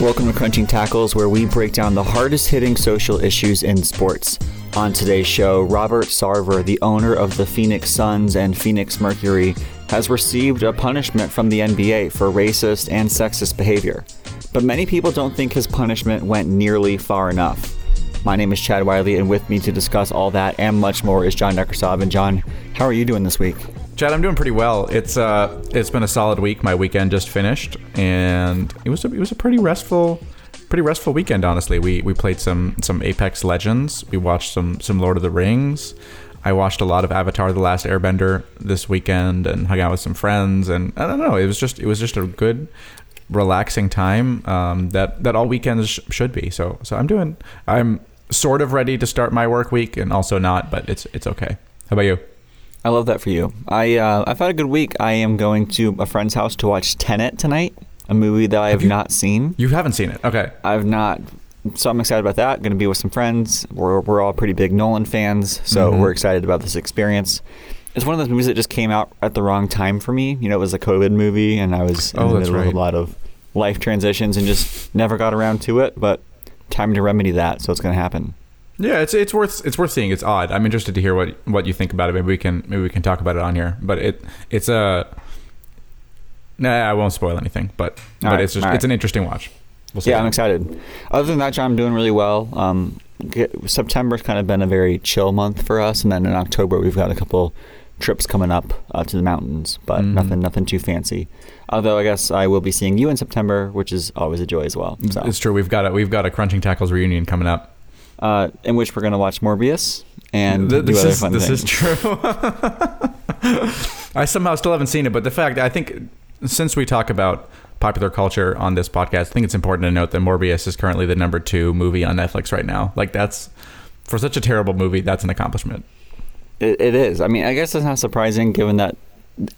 Welcome to Crunching Tackles, where we break down the hardest hitting social issues in sports. On today's show, Robert Sarver, the owner of the Phoenix Suns and Phoenix Mercury, has received a punishment from the NBA for racist and sexist behavior. But many people don't think his punishment went nearly far enough. My name is Chad Wiley, and with me to discuss all that and much more is John Neckersov. And John, how are you doing this week? Chad, I'm doing pretty well. It's uh, it's been a solid week. My weekend just finished, and it was a, it was a pretty restful, pretty restful weekend. Honestly, we we played some some Apex Legends. We watched some some Lord of the Rings. I watched a lot of Avatar: The Last Airbender this weekend, and hung out with some friends. And I don't know, it was just it was just a good, relaxing time um, that that all weekends sh- should be. So so I'm doing I'm sort of ready to start my work week, and also not, but it's it's okay. How about you? I love that for you. I uh, I've had a good week. I am going to a friend's house to watch Tenet tonight, a movie that I have, you- not seen. You haven't seen it, okay? I've not, so I'm excited about that. Going to be with some friends. We're we're all pretty big Nolan fans, so Mhm. we're excited about this experience. It's one of those movies that just came out at the wrong time for me. You know, it was a COVID movie, and I was in Oh, the middle of a lot of life transitions and just never got around to it. But time to remedy that, so it's going to happen. Yeah, it's it's worth it's worth seeing. It's odd. I'm interested to hear what what you think about it. Maybe we can maybe we can talk about it on here. But it it's a nah, I won't spoil anything. But but right, it's just all it's an interesting watch. We'll. Yeah, I'm excited. Other than that, John, I'm doing really well. Um, September's kind of been a very chill month for us, and then in October we've got a couple trips coming up uh, to the mountains, but Mhm. nothing nothing too fancy. Although I guess I will be seeing you in September, which is always a joy as well. So, It's true. We've got a we've got a crunching tackles reunion coming up. Uh, in which we're going to watch Morbius and Th- this is this is true. I somehow still haven't seen it, but the fact I think since we talk about popular culture on this podcast, I think it's important to note that Morbius is currently the number two movie on Netflix right now. Like that's for such a terrible movie, that's an accomplishment. It, it is. I mean, I guess it's not surprising given that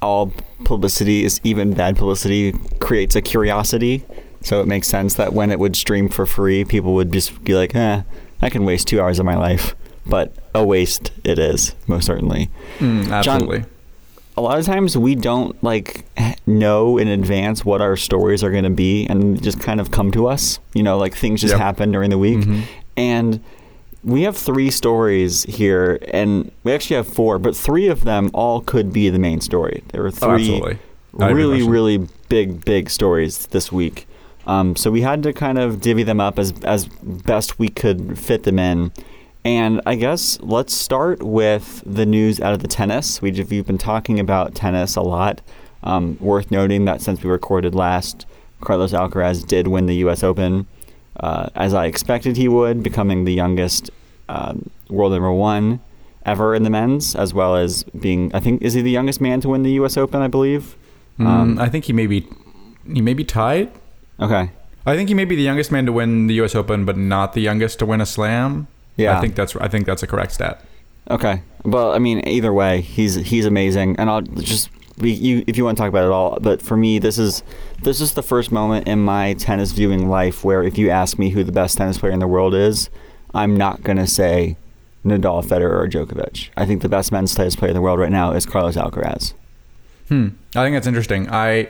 all publicity is even bad publicity creates a curiosity. So it makes sense that when it would stream for free, people would just be like, eh, I can waste two hours of my life. But a waste it is, most certainly. Mm, absolutely. A lot of times we don't like know in advance what our stories are going to be and just kind of come to us. You know, like things just Yep. happen during the week. Mhm. And we have three stories here, and we actually have four, but three of them all could be the main story. There were Oh, three absolutely. I have no really, really big, big stories this week. Um, so we had to kind of divvy them up as as best we could fit them in. And I guess let's start with the news out of the tennis. We've, been talking about tennis a lot. Um, worth noting that since we recorded last, Carlos Alcaraz did win the U.S. Open, uh, as I expected he would, becoming the youngest um, world number one ever in the men's, as well as being, I think, is he the youngest man to win the U.S. Open? I believe. Mm, I think he may be he may be tied. Okay. I think he may be the youngest man to win the U.S. Open, but not the youngest to win a Slam. Yeah. I think that's I think that's a correct stat. Okay. Well, I mean, either way, he's he's amazing, and I'll just be, you if you want to talk about it all. But for me, this is this is the first moment in my tennis viewing life where if you ask me who the best tennis player in the world is, I'm not gonna say Nadal, Federer, or Djokovic. I think the best men's tennis player in the world right now is Carlos Alcaraz. Hmm. I think that's interesting. I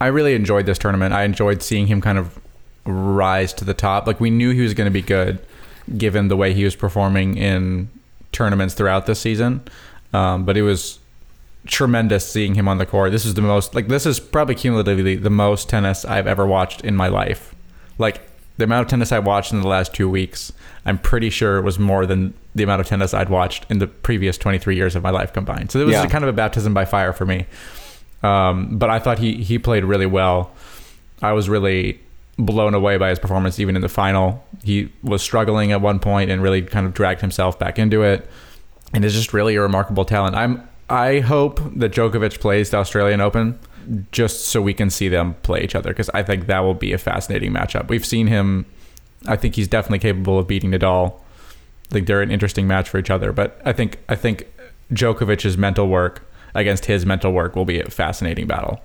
I really enjoyed this tournament. I enjoyed seeing him kind of rise to the top. Like we knew he was going to be good, given the way he was performing in tournaments throughout this season. Um, but it was tremendous seeing him on the court. This is the most like this is probably cumulatively the most tennis I've ever watched in my life. Like the amount of tennis I watched in the last two weeks, I'm pretty sure it was more than the amount of tennis I'd watched in the previous 23 years of my life combined. So it was Yeah. kind of a baptism by fire for me. Um, but I thought he he played really well. I was really blown away by his performance even in the final. He was struggling at one point and really kind of dragged himself back into it. And is just really a remarkable talent. I'm I hope that Djokovic plays the Australian Open just so we can see them play each other because I think that will be a fascinating matchup. We've seen him I think he's definitely capable of beating Nadal. I think they're an interesting match for each other, but I think I think Djokovic's mental work against his mental work will be a fascinating battle.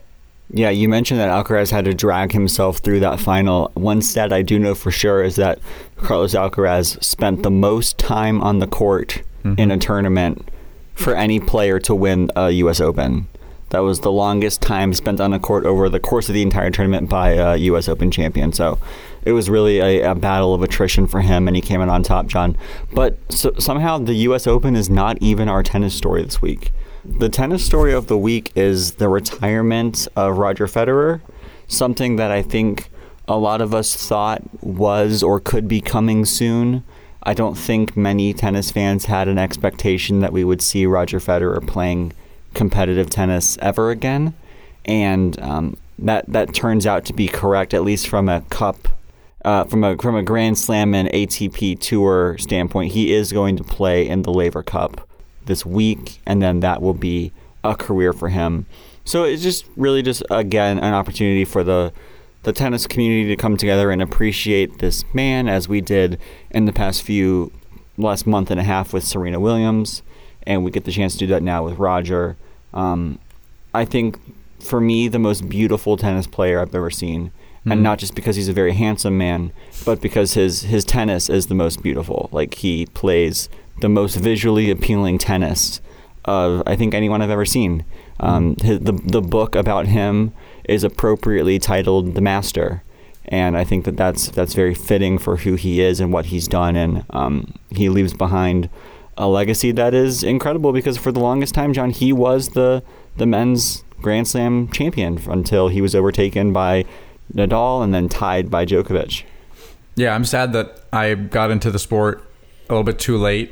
Yeah, you mentioned that Alcaraz had to drag himself through that final. One stat I do know for sure is that Carlos Alcaraz spent the most time on the court mm-hmm. in a tournament for any player to win a U.S. Open. That was the longest time spent on a court over the course of the entire tournament by a U.S. Open champion. So it was really a, a battle of attrition for him, and he came in on top, John. But so, somehow the U.S. Open is not even our tennis story this week. The tennis story of the week is the retirement of Roger Federer, something that I think a lot of us thought was or could be coming soon. I don't think many tennis fans had an expectation that we would see Roger Federer playing competitive tennis ever again, and um, that that turns out to be correct, at least from a cup, uh, from a from a Grand Slam and ATP Tour standpoint. He is going to play in the Laver Cup this week, and then that will be a career for him. So it's just really just again an opportunity for the the tennis community to come together and appreciate this man as we did in the past few last month and a half with Serena Williams and we get the chance to do that now with Roger. Um, I think for me, the most beautiful tennis player I've ever seen, mm-hmm. and hmm. not just because he's a very handsome man, but because his his tennis is the most beautiful. Like he plays the most visually appealing tennis of I think anyone I've ever seen. Um, his, the the book about him is appropriately titled The Master, and I think that that's that's very fitting for who he is and what he's done, and um, he leaves behind a legacy that is incredible because for the longest time, John, he was the the men's Grand Slam champion until he was overtaken by Nadal and then tied by Djokovic. Yeah, I'm sad that I got into the sport a little bit too late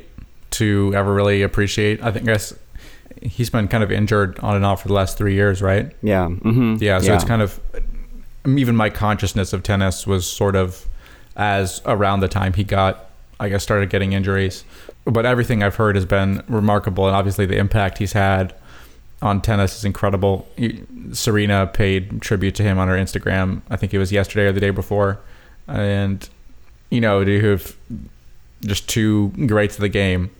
to ever really appreciate. I think I guess he's been kind of injured on and off for the last three years, right? Yeah. Mm-hmm. Yeah. So yeah. it's kind of even my consciousness of tennis was sort of as around the time he got, I guess, started getting injuries but everything I've heard has been remarkable, and obviously the impact he's had on tennis is incredible. Serena paid tribute to him on her Instagram. I think it was yesterday or the day before, and you know to have just two greats of the game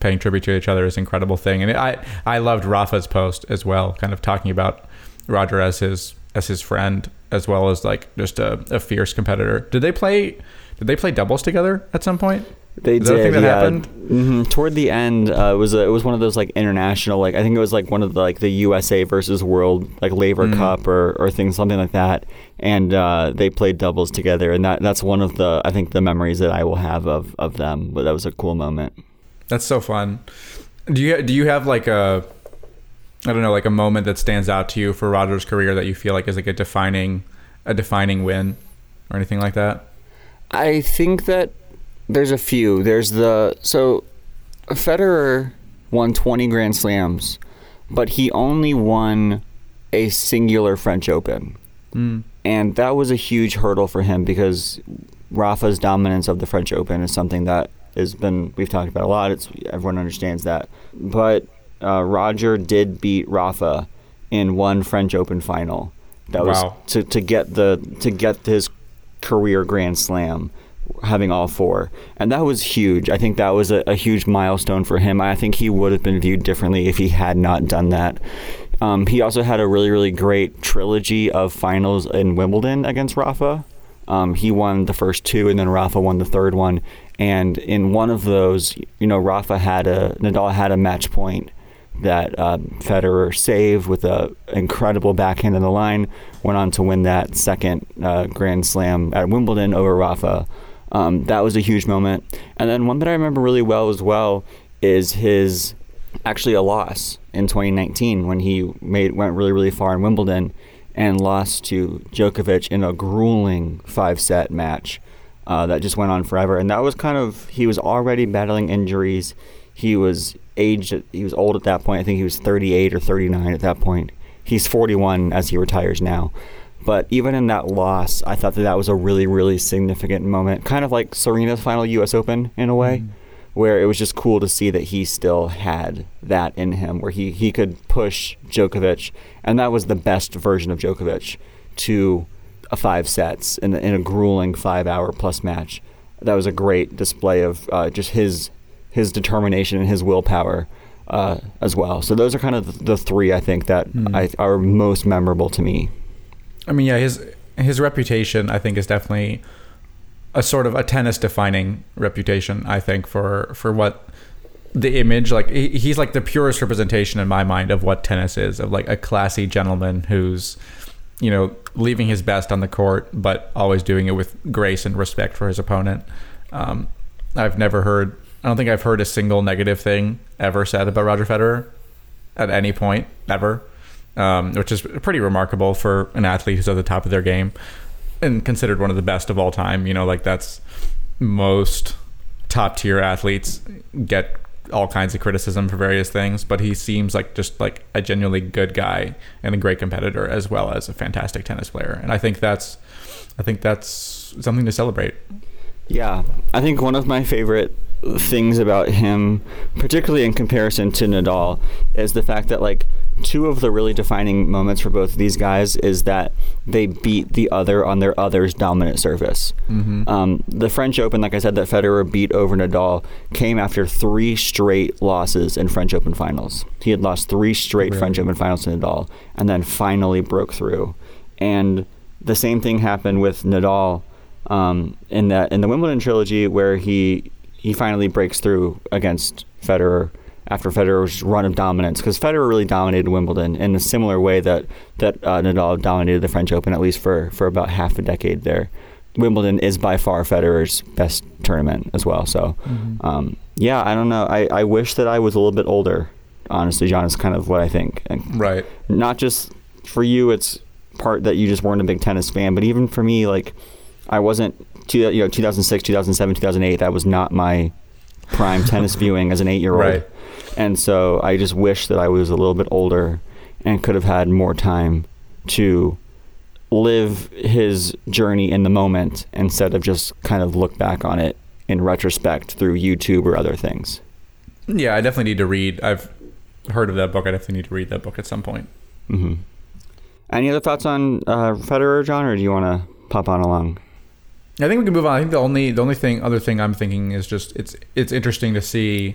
paying tribute to each other is an incredible thing. And I I loved Rafa's post as well, kind of talking about Roger as his as his friend as well as like just a, a fierce competitor. Did they play? Did they play doubles together at some point? They Is did. That yeah. happened? Mm-hmm. Toward the end, uh, it was a, it was one of those like international like I think it was like one of the like the USA versus World like Laver mm. Cup or, or things something like that, and uh, they played doubles together, and that that's one of the I think the memories that I will have of of them. But that was a cool moment. That's so fun. Do you do you have like a I don't know like a moment that stands out to you for Roger's career that you feel like is like a defining a defining win or anything like that? I think that there's a few. There's the so Federer won 20 Grand Slams, but he only won a singular French Open. Mm. And that was a huge hurdle for him because Rafa's dominance of the French Open is something that has been we've talked about a lot. It's everyone understands that. But uh, Roger did beat Rafa in one French Open final. That was wow. to, to get the to get his career Grand Slam having all four. And that was huge. I think that was a, a, huge milestone for him. I think he would have been viewed differently if he had not done that. Um, he also had a really, really great trilogy of finals in Wimbledon against Rafa. Um, he won the first two, and then Rafa won the third one. And in one of those, you know, Rafa had a Nadal had a match point that uh, Federer saved with an incredible backhand in the line. Went on to win that second uh, Grand Slam at Wimbledon over Rafa. Um, that was a huge moment. And then one that I remember really well as well is his actually a loss in 2019 when he made went really really far in Wimbledon and lost to Djokovic in a grueling five set match uh, that just went on forever. And that was kind of he was already battling injuries. He was aged. He was old at that point. I think he was 38 or 39 at that point. He's 41 as he retires now. But even in that loss, I thought that that was a really, really significant moment. Kind of like Serena's final U.S. Open in a way, mm. where it was just cool to see that he still had that in him, where he, he could push Djokovic. And that was the best version of Djokovic to a five sets in, in a grueling five hour plus match. That was a great display of uh, just his his determination and his willpower uh, as well. So those are kind of the three I think that mm. I, are most memorable to me. I mean, yeah, his his reputation, I think, is definitely a sort of a tennis defining reputation. I think for for what the image like he, he's like the purest representation in my mind of what tennis is of like a classy gentleman who's you know leaving his best on the court but always doing it with grace and respect for his opponent. Um, i've never heard i don't think i've heard a single negative thing ever said about roger federer at any point ever um, which is pretty remarkable for an athlete who's at the top of their game and considered one of the best of all time. You know like that's most top tier athletes get all kinds of criticism for various things, but he seems like just like a genuinely good guy and a great competitor as well as a fantastic tennis player. And I think that's I think that's something to celebrate. Yeah, I think one of my favorite things about him, particularly in comparison to Nadal, is the fact that like two of the really defining moments for both of these guys is that they beat the other on their other's dominant service. Mm-hmm. Um, the French Open, like I said, that Federer beat over Nadal came after three straight losses in French Open finals. He had lost three straight really? French Open finals to Nadal, and then finally broke through. And the same thing happened with Nadal um, in that in the Wimbledon trilogy, where he he finally breaks through against Federer after Federer's run of dominance, because Federer really dominated Wimbledon in a similar way that that uh, Nadal dominated the French Open, at least for for about half a decade there. Wimbledon is by far Federer's best tournament as well. So, mm-hmm. um, yeah, I don't know. I, I wish that I was a little bit older. Honestly, John is kind of what I think. And right. Not just for you, it's part that you just weren't a big tennis fan, but even for me, like I wasn't. You know, 2006, 2007, 2008. That was not my prime tennis viewing as an eight-year-old. Right. And so I just wish that I was a little bit older and could have had more time to live his journey in the moment instead of just kind of look back on it in retrospect through YouTube or other things. Yeah, I definitely need to read. I've heard of that book. I definitely need to read that book at some point. Mm-hmm. Any other thoughts on uh, Federer, John, or do you want to pop on along? I think we can move on. I think the only the only thing other thing I'm thinking is just it's it's interesting to see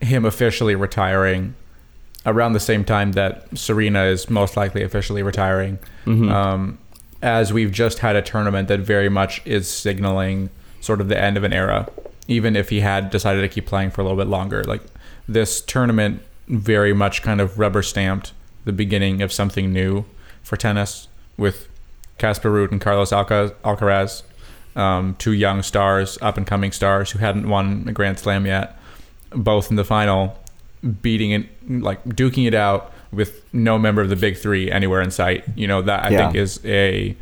him officially retiring around the same time that Serena is most likely officially retiring. Mm-hmm. Um, as we've just had a tournament that very much is signaling sort of the end of an era, even if he had decided to keep playing for a little bit longer. Like this tournament very much kind of rubber stamped the beginning of something new for tennis with Casper Ruud and Carlos Alcaraz, um, two young stars, up and coming stars who hadn't won a Grand Slam yet both in the final, beating it, like duking it out with no member of the big three anywhere in sight. You know that I yeah. think is a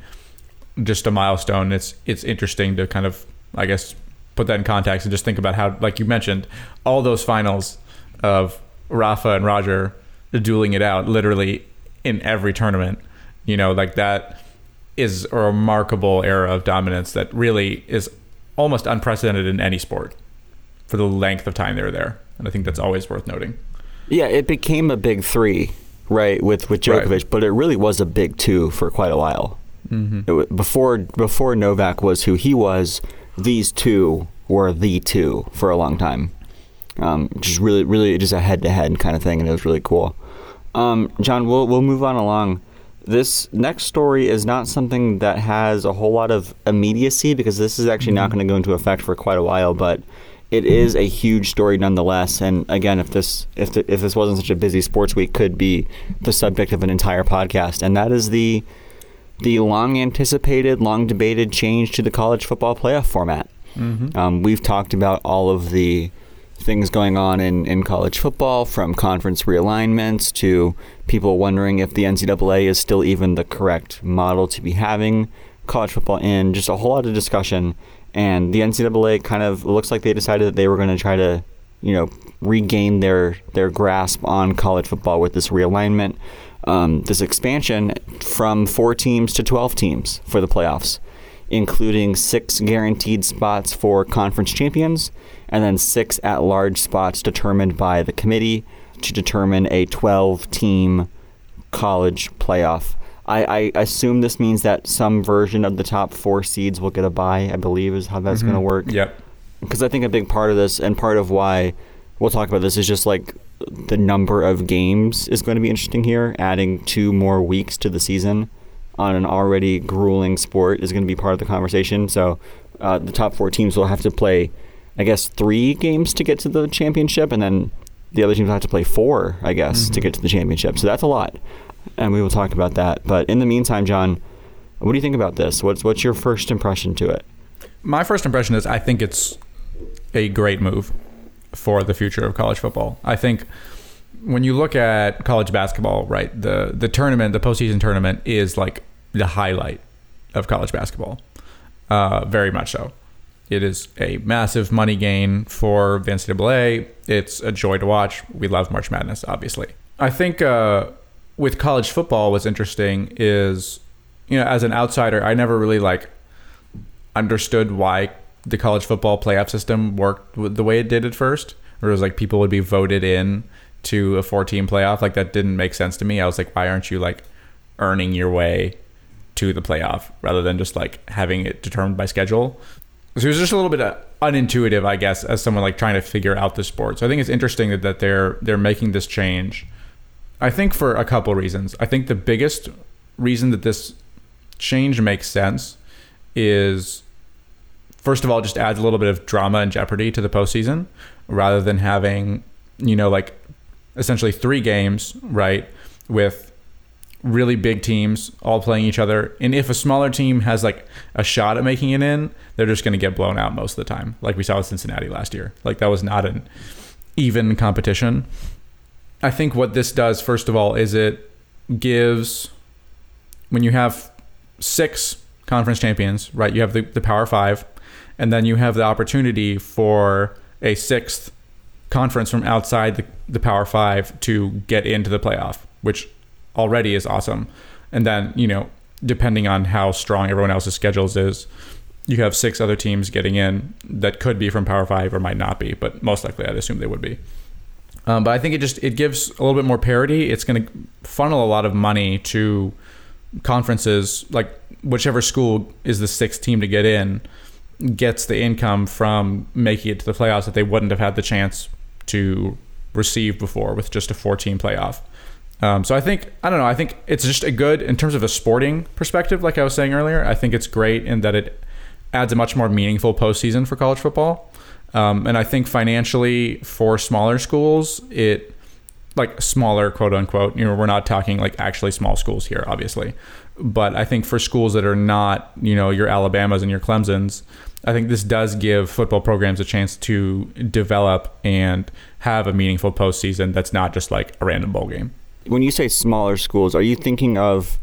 just a milestone. It's it's interesting to kind of I guess put that in context and just think about how, like you mentioned, all those finals of Rafa and Roger dueling it out literally in every tournament. You know, like that is a remarkable era of dominance that really is almost unprecedented in any sport for the length of time they were there. And I think that's always worth noting. Yeah, it became a big three, right, with with Djokovic, right. but it really was a big two for quite a while. Mm-hmm. It, before before Novak was who he was, these two were the two for a long time. Um, just really, really, just a head to head kind of thing, and it was really cool. Um, John, we'll we'll move on along. This next story is not something that has a whole lot of immediacy because this is actually mm-hmm. not going to go into effect for quite a while, but it is a huge story nonetheless. And again, if this if the, if this wasn't such a busy sports week, could be the subject of an entire podcast. And that is the the long anticipated, long debated change to the college football playoff format. Mm-hmm. Um, we've talked about all of the things going on in, in college football, from conference realignments to people wondering if the NCAA is still even the correct model to be having college football in. Just a whole lot of discussion and the NCAA kind of looks like they decided that they were going to try to, you know, regain their their grasp on college football with this realignment, um, this expansion from four teams to twelve teams for the playoffs, including six guaranteed spots for conference champions, and then six at-large spots determined by the committee to determine a twelve-team college playoff. I, I assume this means that some version of the top four seeds will get a bye. I believe is how that's mm-hmm. going to work. Yep. Because I think a big part of this and part of why we'll talk about this is just like the number of games is going to be interesting here. Adding two more weeks to the season on an already grueling sport is going to be part of the conversation. So uh, the top four teams will have to play I guess, three games to get to the championship, and then the other teams will have to play four, I guess, mm-hmm. to get to the championship. So that's a lot, and we will talk about that. But in the meantime, John, what do you think about this? What's what's your first impression to it? My first impression is I think it's a great move for the future of college football. I think when you look at college basketball, right, the the tournament, the postseason tournament is like the highlight of college basketball. Uh, very much so. It is a massive money gain for the NCAA. It's a joy to watch. We love March Madness, obviously. I think uh, with college football, what's interesting is, you know, as an outsider, I never really like understood why the college football playoff system worked the way it did at first. Where it was like people would be voted in to a four team playoff. Like that didn't make sense to me. I was like, why aren't you like earning your way to the playoff rather than just like having it determined by schedule? So it was just a little bit uh, unintuitive, I guess, as someone like trying to figure out the sport. So I think it's interesting that, that they're they're making this change. I think for a couple reasons. I think the biggest reason that this change makes sense is first of all just adds a little bit of drama and jeopardy to the postseason rather than having you know like essentially three games right with really big teams all playing each other. And if a smaller team has like a shot at making it in, they're just going to get blown out most of the time, like we saw with Cincinnati last year. Like that was not an even competition. I think what this does, first of all, is it gives when you have six conference champions, right? You have the, the Power Five, and then you have the opportunity for a sixth conference from outside the, the Power Five to get into the playoff, which already is awesome. And then, you know, depending on how strong everyone else's schedules is, you have six other teams getting in that could be from Power Five or might not be, but most likely I'd assume they would be. Um, but I think it just it gives a little bit more parity. It's going to funnel a lot of money to conferences, like whichever school is the sixth team to get in gets the income from making it to the playoffs that they wouldn't have had the chance to receive before with just a four team playoff. Um, so I think I don't know. I think it's just a good in terms of a sporting perspective. Like I was saying earlier, I think it's great in that it adds a much more meaningful postseason for college football. Um, and I think financially for smaller schools, it like smaller quote unquote. You know, we're not talking like actually small schools here, obviously. But I think for schools that are not, you know, your Alabamas and your Clemsons, I think this does give football programs a chance to develop and have a meaningful postseason that's not just like a random bowl game when you say smaller schools, are you thinking of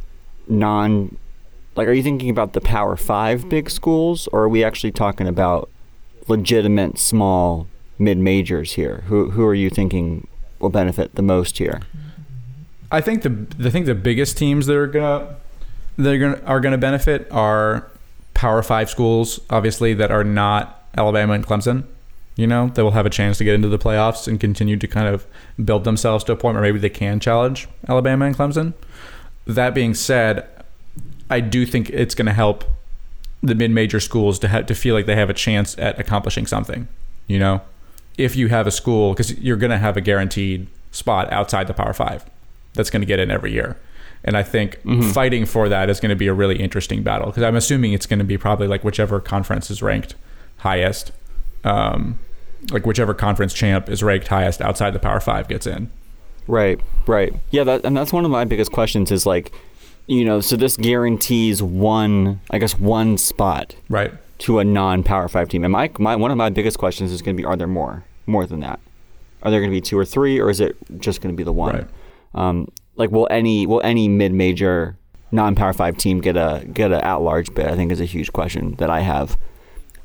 non like are you thinking about the Power 5 big schools or are we actually talking about legitimate small mid majors here? Who who are you thinking will benefit the most here? I think the I think the biggest teams that are gonna that are gonna are gonna benefit are Power Five schools, obviously that are not Alabama and Clemson you know, they will have a chance to get into the playoffs and continue to kind of build themselves to a point where maybe they can challenge Alabama and Clemson. That being said, I do think it's going to help the mid-major schools to have to feel like they have a chance at accomplishing something. You know, if you have a school because you're going to have a guaranteed spot outside the Power Five that's going to get in every year. And I think mm-hmm. fighting for that is going to be a really interesting battle because I'm assuming it's going to be probably like whichever conference is ranked highest um, like whichever conference champ is ranked highest outside the Power Five gets in. Right, right, yeah, that, and that's one of my biggest questions is like, you know, so this guarantees one, I guess, one spot, right, to a non-Power Five team. And my, my one of my biggest questions is going to be: Are there more, more than that? Are there going to be two or three, or is it just going to be the one? Right. Um, like, will any will any mid-major non-Power Five team get a get a at-large bid? I think is a huge question that I have.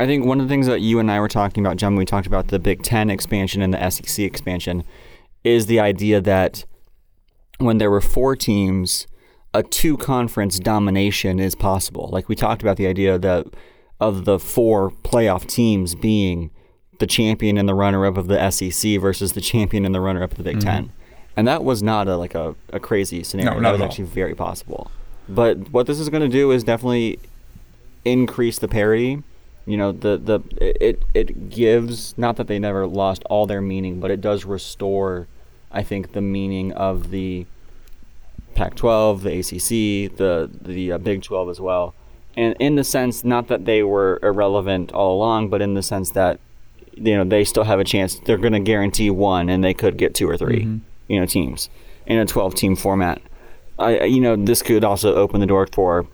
I think one of the things that you and I were talking about, John, when we talked about the Big Ten expansion and the SEC expansion, is the idea that when there were four teams, a two conference domination is possible. Like we talked about the idea that of the four playoff teams being the champion and the runner up of the SEC versus the champion and the runner up of the Big mm-hmm. Ten. And that was not a like a, a crazy scenario. No, that was actually very possible. But what this is going to do is definitely increase the parity you know the the it it gives not that they never lost all their meaning but it does restore i think the meaning of the pac-12 the acc the the uh, big 12 as well and in the sense not that they were irrelevant all along but in the sense that you know they still have a chance. They're going to guarantee one, and they could get two or 3 Mm-hmm. you know, teams in a 12 team format. I, you know, this could also open the door for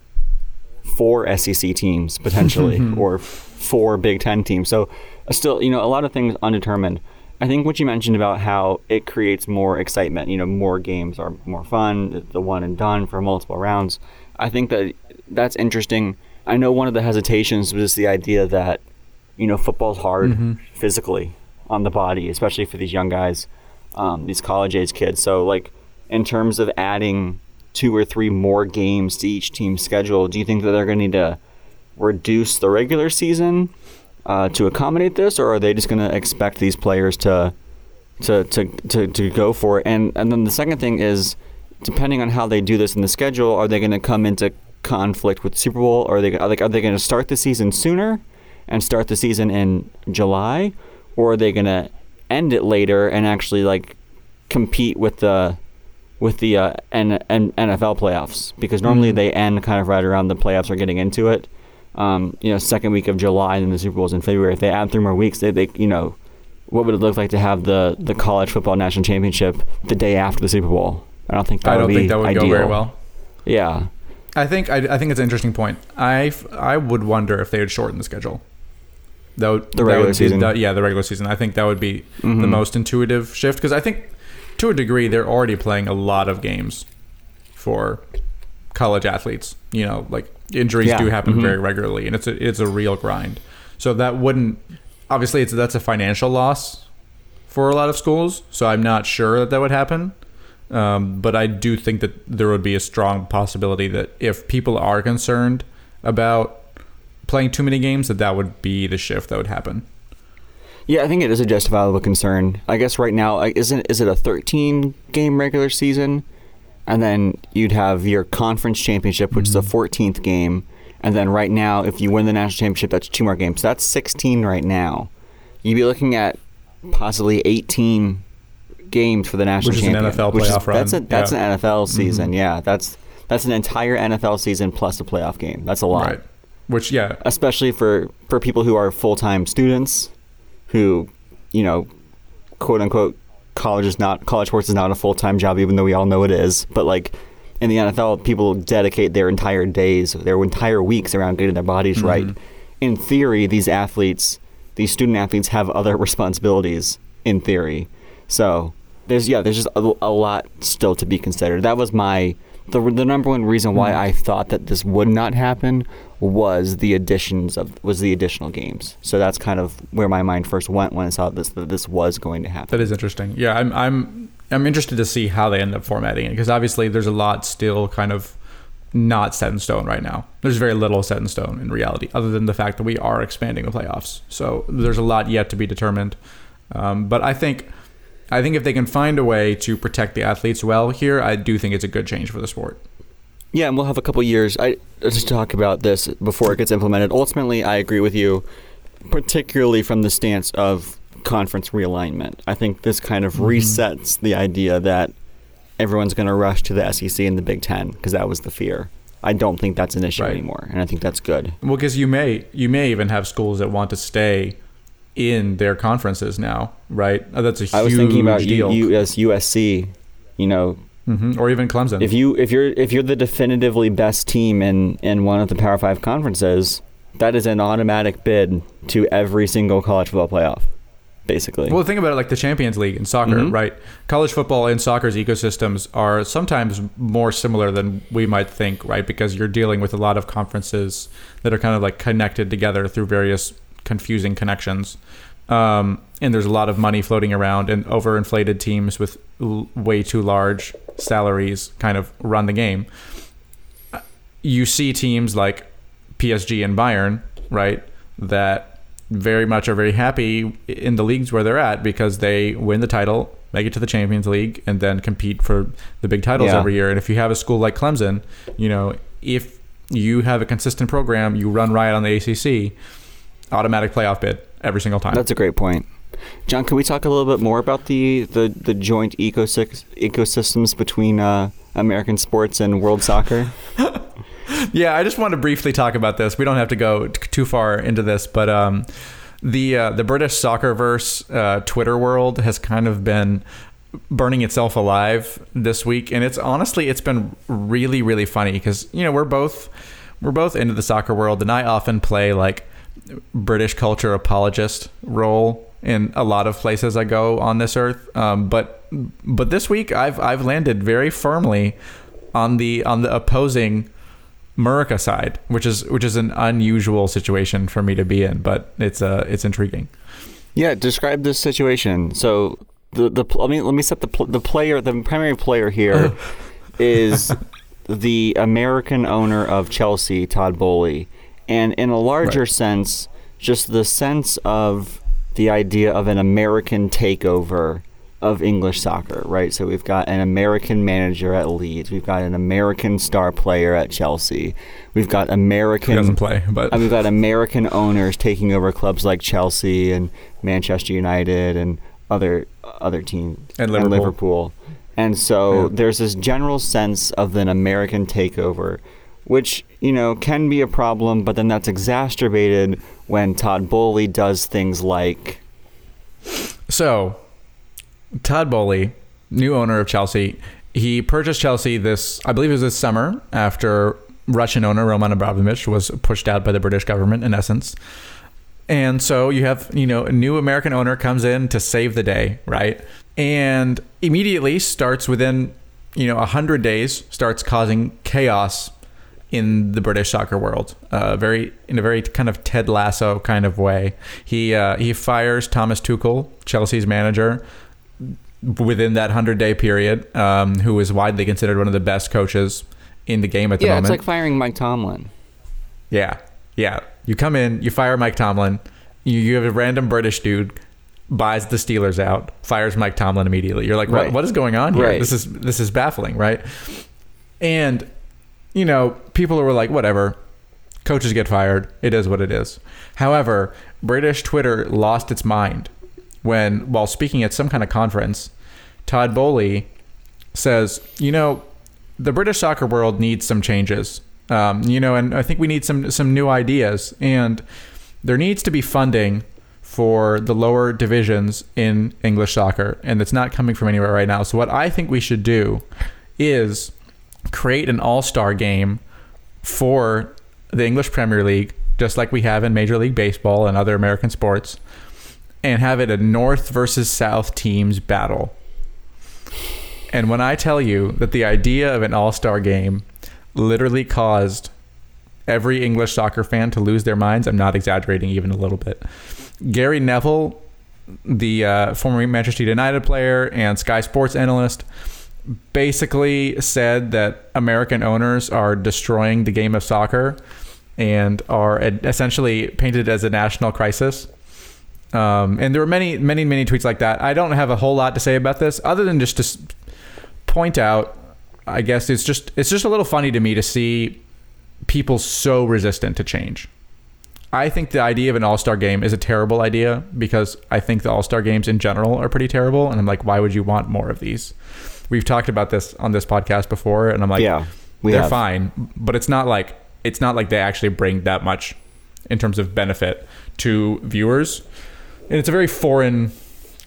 four SEC teams potentially, or four Big Ten teams. So, uh, still, you know, a lot of things undetermined. I think what you mentioned about how it creates more excitement. You know, more games are more fun. The one and done for multiple rounds. I think that that's interesting. I know one of the hesitations was the idea that you know football's hard physically on the body, especially for these young guys, um, these college age kids. So like in terms of adding two or three more games to each team's schedule, do you think that they're going to need to reduce the regular season uh, to accommodate this, or are they just going to expect these players to to, to, to, to go for it? And and then the second thing is, depending on how they do this in the schedule, are they going to come into conflict with Super Bowl, or are they are they, are they going to start the season sooner and start the season in July, or are they going to end it later and actually like compete with the with the uh, N- N- NFL playoffs because normally Mm-hmm. they end kind of right around the playoffs are getting into it. Um, you know, second week of July and then the Super Bowl's in February. If they add three more weeks, they, they you know, what would it look like to have the the college football national championship the day after the Super Bowl? I don't think that I would don't be think that would ideal. go very well. Yeah, I think I, I think it's an interesting point. I, I would wonder if they would shorten the schedule. That would, The that regular would be- season. that- yeah, the regular season. I think that would be the Mhm. most intuitive shift because I think, to a degree, they're already playing a lot of games for college athletes. You know, like injuries Yeah. do happen Mhm. very regularly, and it's a it's a real grind. So that wouldn't obviously it's that's a financial loss for a lot of schools. So I'm not sure that that would happen. Um, but I do think that there would be a strong possibility that if people are concerned about playing too many games, that that would be the shift that would happen. yeah, I think it is a justifiable concern. I guess right now, isn't is it a 13 game regular season, and then you'd have your conference championship, which is a 14th mm-hmm. game, and then right now, if you win the national championship, that's two more games. So that's 16 right now. You'd be looking at possibly 18 games for the national championship. Which is an NFL which is- playoff That's a run, that's yeah. an NFL mm-hmm. season. Yeah, that's that's an entire NFL season plus a playoff game. That's a lot Right. Which yeah, especially for for people who are full time students, who, you know, quote unquote, college is not college sports is not a full time job, even though we all know it is. But like in the NFL, people dedicate their entire days, their entire weeks around getting their bodies mm-hmm. right. In theory, these athletes, these student athletes, have other responsibilities. In theory, so there's yeah, there's just a, a lot still to be considered. That was my the the number one reason why I thought that this would not happen was the additions of was the additional games. So that's kind of where my mind first went when I saw this that this was going to happen. that is interesting. Yeah, I'm I'm I'm interested to see how they end up formatting it because obviously there's a lot still kind of not set in stone right now. There's very little set in stone in reality, other than the fact that we are expanding the playoffs. So there's a lot yet to be determined. Um, but I think, I think if they can find a way to protect the athletes well here, I do think it's a good change for the sport. Yeah, and we'll have a couple years. I just talk about this before it gets implemented. Ultimately, I agree with you, particularly from the stance of conference realignment. I think this kind of mm-hmm. resets the idea that everyone's going to rush to the SEC and the Big Ten because that was the fear. I don't think that's an issue Right. anymore, and I think that's good. Well, because you may you may even have schools that want to stay in their conferences now, right? Uh, That's a huge I was thinking about deal. U- US, USC. You know, hmm Or even Clemson. if you if you're if you're the definitively best team in in one of the Power Five conferences, that is an automatic bid to every single college football playoff, basically. Well, think about it like the Champions League in soccer, Mhm. right? College football and soccer's ecosystems are sometimes more similar than we might think, right? Because you're dealing with a lot of conferences that are kind of like connected together through various confusing connections. Um, and there's a lot of money floating around, and overinflated teams with l- way too large salaries kind of run the game. You see teams like PSG and Bayern, right? That very much are very happy in the leagues where they're at because they win the title, make it to the Champions League, and then compete for the big titles Yeah. every year. And if you have a school like Clemson, you know, if you have a consistent program, you run riot on the ACC, automatic playoff bid every single time. That's a great point. John, can we talk a little bit more about the, the, the joint ecosys- ecosystems between uh, American sports and world soccer? yeah, I just want to briefly talk about this. We don't have to go t- too far into this, but um, the uh, the British soccerverse uh, Twitter world has kind of been burning itself alive this week, and it's honestly it's been really really funny because you know we're both we're both into the soccer world, and I often play like British culture apologist role in a lot of places I go on this earth. Um, but but this week I've I've landed very firmly on the on the opposing Murica side, which is which is an unusual situation for me to be in, but it's uh it's intriguing. Yeah, describe this situation. So the the I mean, let me set the pl- the player the primary player here is the American owner of Chelsea, Todd Boehly, and in a larger right. sense, just the sense of the idea of an American takeover of English soccer, right? So we've got an American manager at Leeds, we've got an American star player at Chelsea, we've got American doesn't play, but we've got American owners taking over clubs like Chelsea and Manchester United and other other teams and Liverpool. And, Liverpool. and so yeah. there's this general sense of an American takeover, which you know can be a problem, but then that's exacerbated when Todd Boehly does things like. So, Todd Boehly, new owner of Chelsea, he purchased Chelsea this, I believe it was this summer after Russian owner Roman Abramovich was pushed out by the British government, in essence. And so you have, you know, a new American owner comes in to save the day, right? And immediately starts within, you know, 100 days, starts causing chaos in the British soccer world. Uh, very in a very kind of Ted Lasso kind of way. He uh, he fires Thomas Tuchel, Chelsea's manager, within that 100 day period, um, who is widely considered one of the best coaches in the game at the yeah, moment. Yeah, it's like firing Mike Tomlin. Yeah, yeah. You come in, you fire Mike Tomlin, you, you have a random British dude buys the Steelers out, fires Mike Tomlin immediately. You're like, right. what, what is going on here? Right. This is this is baffling, right? And you know, people were like, whatever, coaches get fired. It is what it is. However, British Twitter lost its mind when, while speaking at some kind of conference, Todd Boehly says, you know, the British soccer world needs some changes. Um, you know, and I think we need some some new ideas, and there needs to be funding for the lower divisions in English soccer, and it's not coming from anywhere right now. So what I think we should do is create an all-star game for the English Premier League, just like we have in Major League Baseball and other American sports, and have it a North versus South teams battle. And when I tell you that the idea of an all-star game literally caused every English soccer fan to lose their minds. I'm not exaggerating even a little bit. Gary Neville, the uh, former Manchester United player and Sky Sports analyst, basically said that American owners are destroying the game of soccer and are essentially painted as a national crisis. Um, and there were many, many, many tweets like that. I don't have a whole lot to say about this, other than just to point out I guess it's just it's just a little funny to me to see people so resistant to change. I think the idea of an All Star game is a terrible idea because I think the All Star games in general are pretty terrible, and I'm like, why would you want more of these? We've talked about this on this podcast before, and I'm like, yeah, they're have. fine, but it's not like it's not like they actually bring that much in terms of benefit to viewers, and it's a very foreign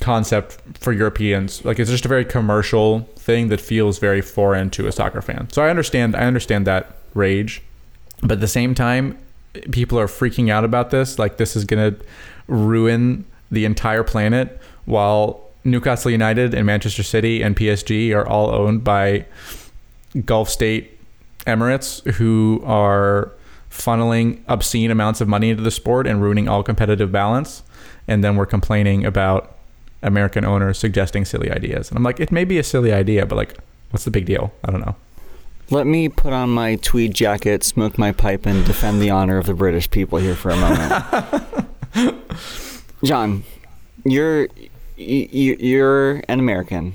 concept for Europeans. Like it's just a very commercial thing that feels very foreign to a soccer fan. So I understand I understand that rage. But at the same time, people are freaking out about this. Like this is gonna ruin the entire planet while Newcastle United and Manchester City and PSG are all owned by Gulf state Emirates who are funneling obscene amounts of money into the sport and ruining all competitive balance. And then we're complaining about American owners suggesting silly ideas. And I'm like, it may be a silly idea, but like, what's the big deal? I don't know. Let me put on my tweed jacket, smoke my pipe, and defend the honor of the British people here for a moment. John, you're you, you're an American.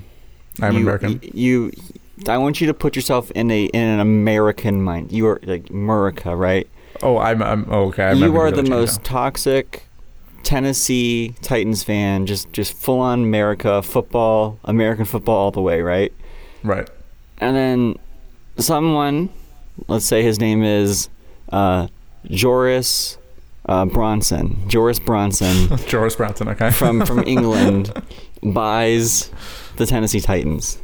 I'm you, American. You, I want you to put yourself in a in an American mind. You are like America, right? Oh, I'm, I'm oh, okay. I'm you are the most now. toxic Tennessee Titans fan, just just full on America football, American football all the way, right? Right. And then someone, let's say his name is uh, Joris uh, Bronson, Joris Bronson, Joris Bronson, okay. from from England, buys the Tennessee Titans,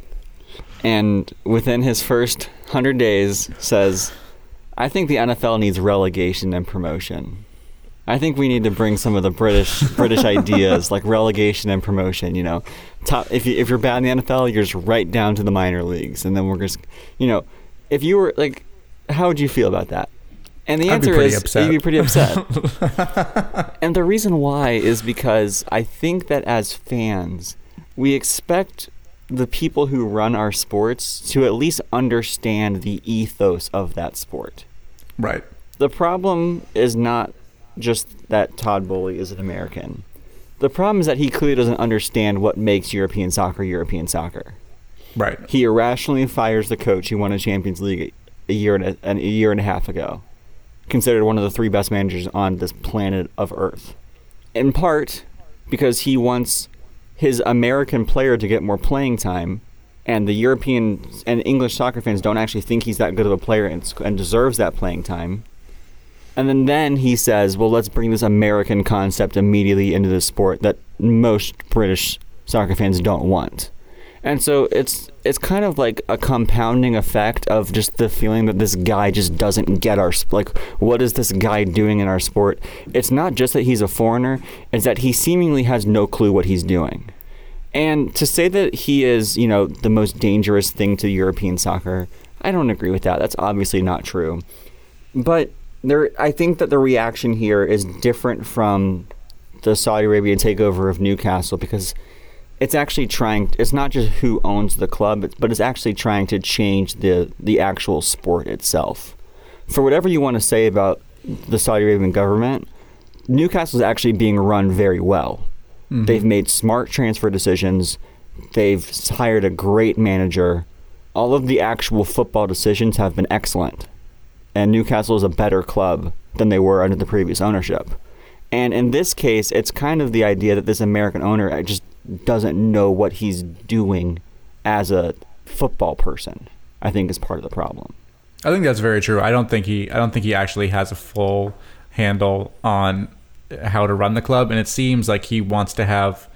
and within his first hundred days says, "I think the NFL needs relegation and promotion." I think we need to bring some of the British British ideas like relegation and promotion. You know, top if you if you're bad in the NFL, you're just right down to the minor leagues, and then we're just, you know, if you were like, how would you feel about that? And the answer is upset. you'd be pretty upset. and the reason why is because I think that as fans, we expect the people who run our sports to at least understand the ethos of that sport. right. The problem is not just that Todd Boehly is an American. The problem is that he clearly doesn't understand what makes European soccer European soccer. Right. He irrationally fires the coach who won a Champions League a year and a, a year and a half ago, considered one of the three best managers on this planet of Earth. In part because he wants his American player to get more playing time, and the European and English soccer fans don't actually think he's that good of a player and, and deserves that playing time. And then, then he says, well, let's bring this American concept immediately into the sport that most British soccer fans don't want. And so it's it's kind of like a compounding effect of just the feeling that this guy just doesn't get our like what is this guy doing in our sport? It's not just that he's a foreigner, it's that he seemingly has no clue what he's doing. And to say that he is, you know, the most dangerous thing to European soccer, I don't agree with that. That's obviously not true. But there, I think that the reaction here is different from the Saudi Arabian takeover of Newcastle because it's actually trying. It's not just who owns the club, but it's actually trying to change the the actual sport itself. For whatever you want to say about the Saudi Arabian government, Newcastle is actually being run very well. Mm-hmm. They've made smart transfer decisions. They've hired a great manager. All of the actual football decisions have been excellent. And Newcastle is a better club than they were under the previous ownership. And in this case, it's kind of the idea that this American owner just doesn't know what he's doing as a football person. I think is part of the problem. I think that's very true. I don't think he I don't think he actually has a full handle on how to run the club and it seems like he wants to have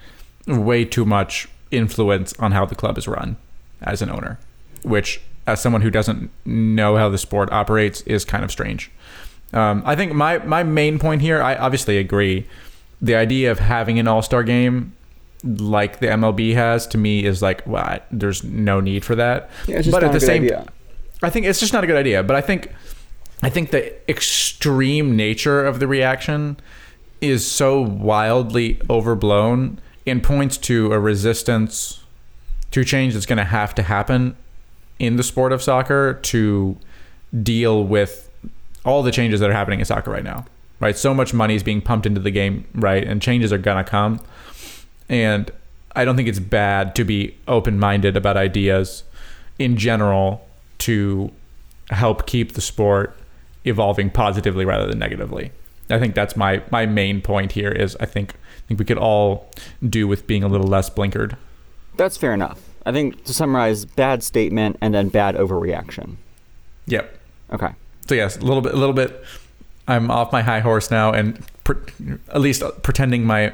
way too much influence on how the club is run as an owner, which as someone who doesn't know how the sport operates is kind of strange. Um, I think my my main point here, I obviously agree. The idea of having an All Star game like the MLB has to me is like, well, there's no need for that. but at the same I think it's just not a good idea. But I think I think the extreme nature of the reaction is so wildly overblown and points to a resistance to change that's going to have to happen in the sport of soccer to deal with all the changes that are happening in soccer right now. Right? So much money is being pumped into the game, right? And changes are going to come. And I don't think it's bad to be open-minded about ideas in general to help keep the sport evolving positively rather than negatively. I think that's my my main point here is I think I think we could all do with being a little less blinkered. That's fair enough. I think to summarize, bad statement and then bad overreaction. Yep. Okay. So yes, a little bit a little bit I'm off my high horse now and at least pretending my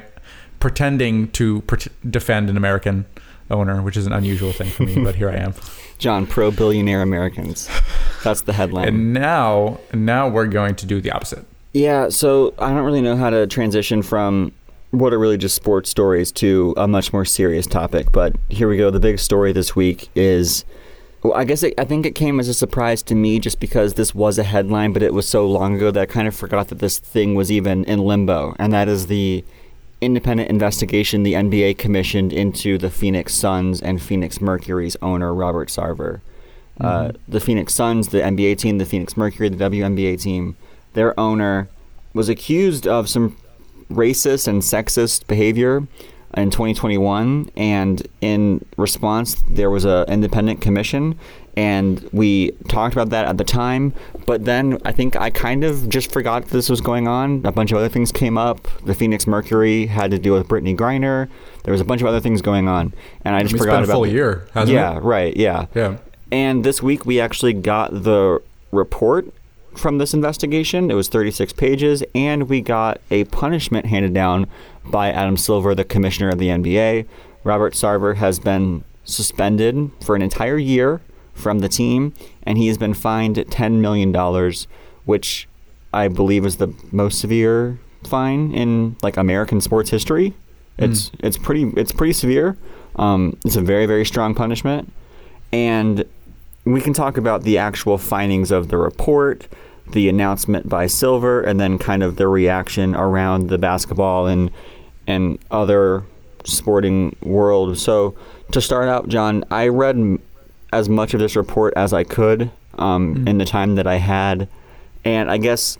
pretending to pre- defend an American owner, which is an unusual thing for me, but here I am. John, pro billionaire Americans. That's the headline. And now now we're going to do the opposite. Yeah, so I don't really know how to transition from what are really just sports stories to a much more serious topic, but here we go. The big story this week is well, I guess it, I think it came as a surprise to me just because this was a headline, but it was so long ago that I kind of forgot that this thing was even in limbo, and that is the independent investigation the NBA commissioned into the Phoenix Suns and Phoenix Mercury's owner, Robert Sarver. Uh, the Phoenix Suns, the NBA team, the Phoenix Mercury, the WNBA team, their owner was accused of some racist and sexist behavior in 2021 and in response there was a independent commission and we talked about that at the time but then i think i kind of just forgot this was going on a bunch of other things came up the phoenix mercury had to deal with Brittney Griner there was a bunch of other things going on and i just It's forgot been a about full the- year, hasn't yeah it? right yeah Yeah. and this week we actually got the report from this investigation. It was 36 pages, and we got a punishment handed down by Adam Silver, the commissioner of the NBA. Robert Sarver has been suspended for an entire year from the team, and he has been fined $10 million, which I believe is the most severe fine in like American sports history. It's mm. it's pretty it's pretty severe. Um, it's a very very strong punishment, and we can talk about the actual findings of the report, the announcement by Silver, and then kind of the reaction around the basketball and and other sporting world. So to start out, John, I read as much of this report as I could um, mm. in the time that I had, and I guess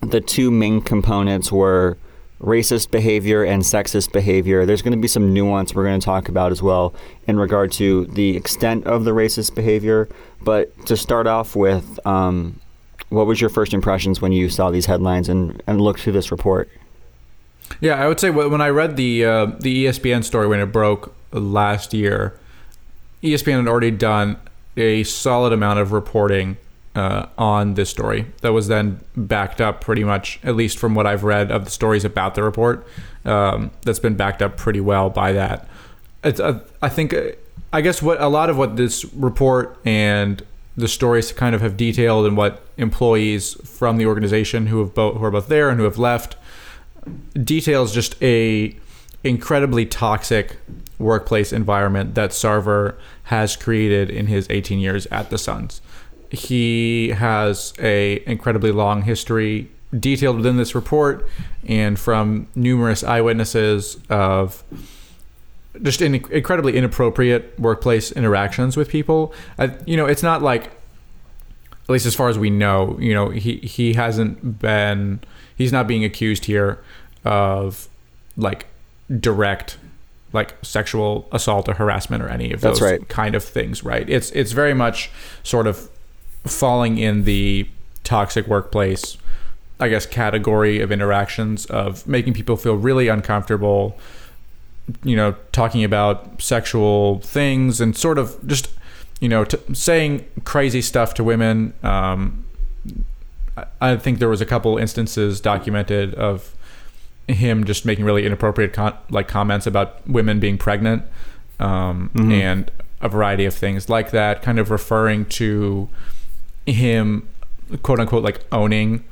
the two main components were racist behavior and sexist behavior. There's going to be some nuance we're going to talk about as well in regard to the extent of the racist behavior. But to start off with, um, what was your first impressions when you saw these headlines and, and looked through this report? Yeah, I would say when I read the uh, the ESPN story when it broke last year, ESPN had already done a solid amount of reporting uh, on this story that was then backed up pretty much, at least from what I've read of the stories about the report. Um, that's been backed up pretty well by that. It's, uh, I think, I guess what a lot of what this report and the stories kind of have detailed and what employees from the organization who have both who are both there and who have left details just a incredibly toxic workplace environment that Sarver has created in his 18 years at the Suns he has a incredibly long history detailed within this report and from numerous eyewitnesses of just in incredibly inappropriate workplace interactions with people. Uh, you know, it's not like, at least as far as we know, you know, he he hasn't been, he's not being accused here of like direct like sexual assault or harassment or any of those right. kind of things, right? It's it's very much sort of falling in the toxic workplace, I guess, category of interactions of making people feel really uncomfortable, you know, talking about sexual things and sort of just, you know, t- saying crazy stuff to women. Um, I think there was a couple instances documented of him just making really inappropriate con- like comments about women being pregnant um, mm-hmm. and a variety of things like that, kind of referring to him quote unquote like owning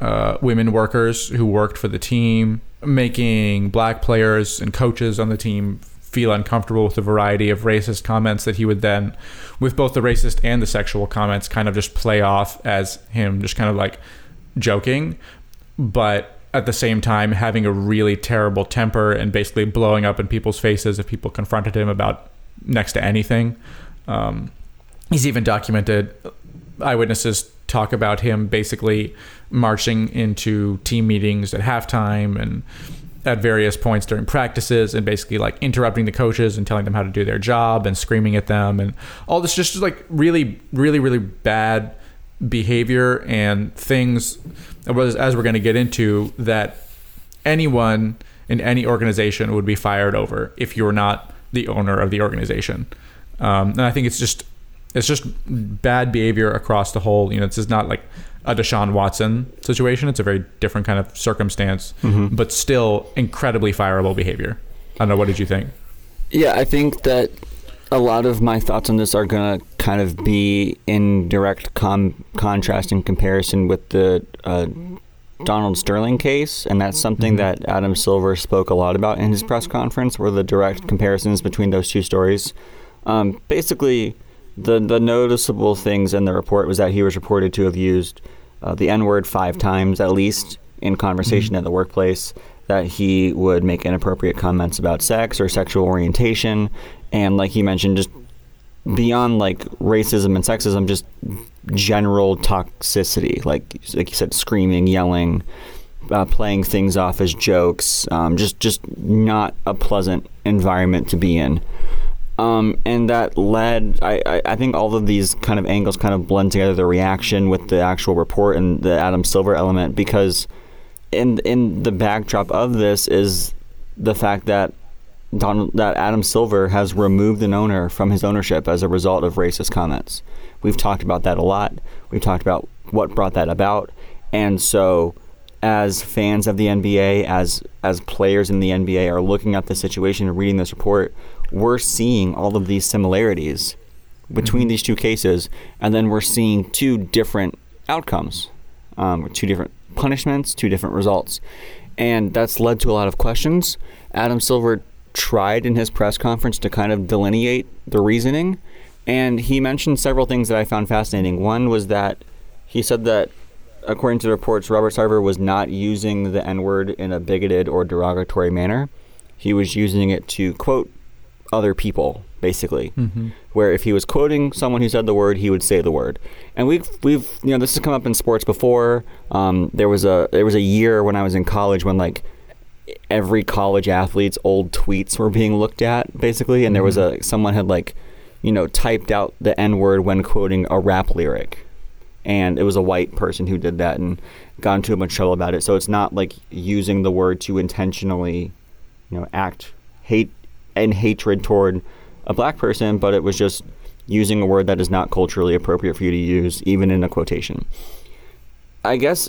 uh, women workers who worked for the team, making black players and coaches on the team feel uncomfortable with the variety of racist comments that he would then, with both the racist and the sexual comments, kind of just play off as him just kind of like joking, but at the same time having a really terrible temper and basically blowing up in people's faces if people confronted him about next to anything. Um, he's even documented eyewitnesses talk about him basically marching into team meetings at halftime and at various points during practices and basically like interrupting the coaches and telling them how to do their job and screaming at them and all this just like really really really bad behavior and things as we're going to get into that anyone in any organization would be fired over if you're not the owner of the organization. Um, and i think it's just it's just bad behavior across the whole. You know, this is not like a Deshaun Watson situation. It's a very different kind of circumstance, mm-hmm. but still incredibly fireable behavior. I don't know. What did you think? Yeah, I think that a lot of my thoughts on this are going to kind of be in direct com- contrast and comparison with the uh, Donald Sterling case, and that's something mm-hmm. that Adam Silver spoke a lot about in his press conference, were the direct comparisons between those two stories. Um, basically, the the noticeable things in the report was that he was reported to have used uh, the N word five times at least in conversation mm-hmm. at the workplace. That he would make inappropriate comments about sex or sexual orientation, and like he mentioned, just beyond like racism and sexism, just general toxicity, like like you said, screaming, yelling, uh, playing things off as jokes, um, just just not a pleasant environment to be in. Um, and that led, I, I, I, think all of these kind of angles kind of blend together the reaction with the actual report and the Adam Silver element because in in the backdrop of this is the fact that Donald, that Adam Silver has removed an owner from his ownership as a result of racist comments. We've talked about that a lot. We've talked about what brought that about, and so as fans of the NBA, as as players in the NBA are looking at the situation and reading this report, we're seeing all of these similarities between mm-hmm. these two cases, and then we're seeing two different outcomes, um, two different punishments, two different results, and that's led to a lot of questions. Adam Silver tried in his press conference to kind of delineate the reasoning, and he mentioned several things that I found fascinating. One was that he said that according to the reports, Robert Sarver was not using the N word in a bigoted or derogatory manner. He was using it to quote other people, basically. Mm-hmm. Where if he was quoting someone who said the word, he would say the word. And we've we've you know this has come up in sports before. Um, there was a there was a year when I was in college when like every college athlete's old tweets were being looked at basically, and mm-hmm. there was mm-hmm. a someone had like you know typed out the N word when quoting a rap lyric and it was a white person who did that and got into a bunch of trouble about it. So it's not like using the word to intentionally, you know, act hate and hatred toward a black person, but it was just using a word that is not culturally appropriate for you to use, even in a quotation. I guess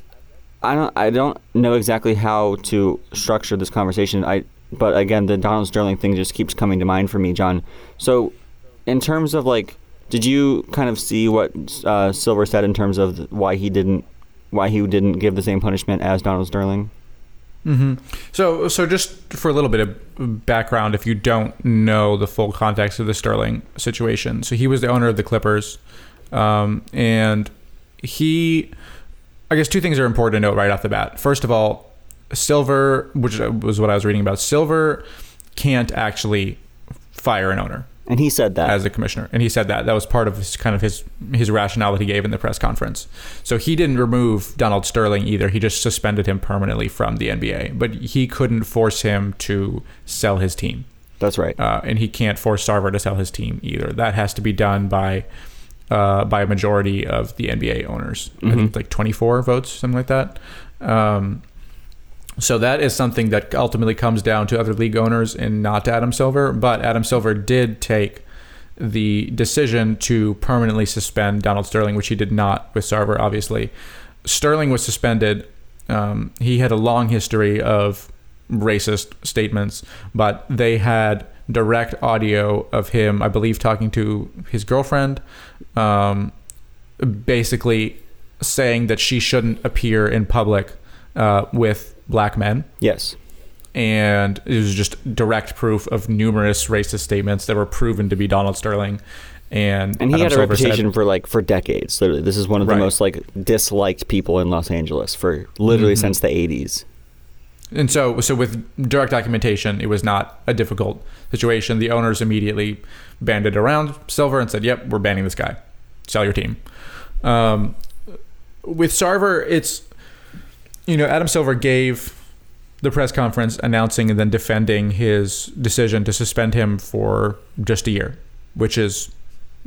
I don't I don't know exactly how to structure this conversation. I but again, the Donald Sterling thing just keeps coming to mind for me, John. So, in terms of like did you kind of see what uh, Silver said in terms of why he didn't why he didn't give the same punishment as Donald Sterling? Mm-hmm. So, so just for a little bit of background, if you don't know the full context of the Sterling situation, so he was the owner of the Clippers, um, and he, I guess, two things are important to note right off the bat. First of all, Silver, which was what I was reading about, Silver can't actually fire an owner. And he said that as a commissioner, and he said that that was part of his kind of his his rationale that he gave in the press conference. So he didn't remove Donald Sterling either. He just suspended him permanently from the NBA, but he couldn't force him to sell his team. That's right. Uh, and he can't force Sarver to sell his team either. That has to be done by uh, by a majority of the NBA owners. Mm-hmm. I think like 24 votes, something like that. Um, so that is something that ultimately comes down to other league owners and not to Adam Silver. But Adam Silver did take the decision to permanently suspend Donald Sterling, which he did not with Sarver, obviously. Sterling was suspended. Um, he had a long history of racist statements, but they had direct audio of him, I believe, talking to his girlfriend, um, basically saying that she shouldn't appear in public uh, with black men. Yes. And it was just direct proof of numerous racist statements that were proven to be Donald Sterling. And and he Adam had a Silver reputation said, for like for decades. So this is one of the right. most like disliked people in Los Angeles for literally mm-hmm. since the 80s. And so, so with direct documentation, it was not a difficult situation. The owners immediately banded around Silver and said, "Yep, we're banning this guy. Sell your team." Um, with Sarver, it's you know, Adam Silver gave the press conference announcing and then defending his decision to suspend him for just a year, which is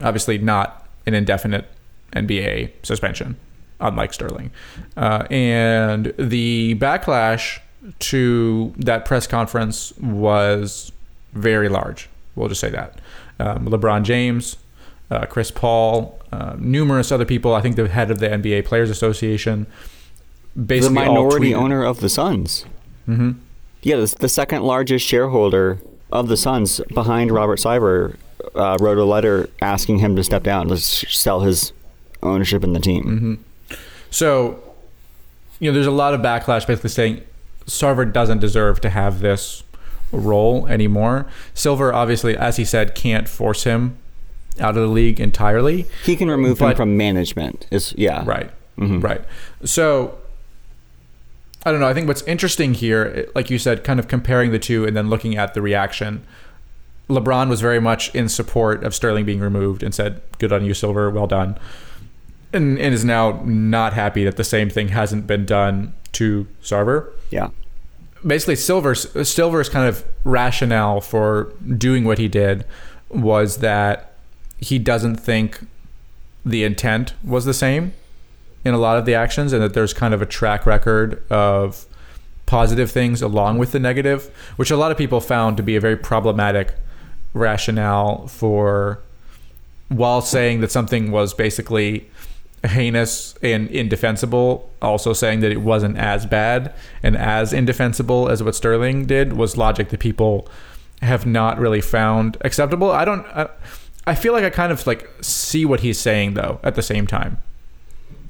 obviously not an indefinite NBA suspension, unlike Sterling. Uh, and the backlash to that press conference was very large. We'll just say that. Um, LeBron James, uh, Chris Paul, uh, numerous other people, I think the head of the NBA Players Association, basically the minority owner of the Suns. Mm-hmm. Yeah, the, the, second largest shareholder of the Suns, behind Robert Sarver, uh, wrote a letter asking him to step down to sell his ownership in the team. Mm-hmm. So, you know, there's a lot of backlash basically saying Sarver doesn't deserve to have this role anymore. Silver, obviously, as he said, can't force him out of the league entirely. He can remove but, him from management. Is yeah, right, mm-hmm. right. So I don't know. I think what's interesting here, like you said, kind of comparing the two and then looking at the reaction. LeBron was very much in support of Sterling being removed and said, "Good on you, Silver. Well done." And, and is now not happy that the same thing hasn't been done to Sarver. Yeah. Basically, Silver's Silver's kind of rationale for doing what he did was that he doesn't think the intent was the same in a lot of the actions, and that there's kind of a track record of positive things along with the negative, which a lot of people found to be a very problematic rationale for while saying that something was basically heinous and indefensible, also saying that it wasn't as bad and as indefensible as what Sterling did was logic that people have not really found acceptable. I don't. I, I feel like I kind of like see what he's saying though at the same time.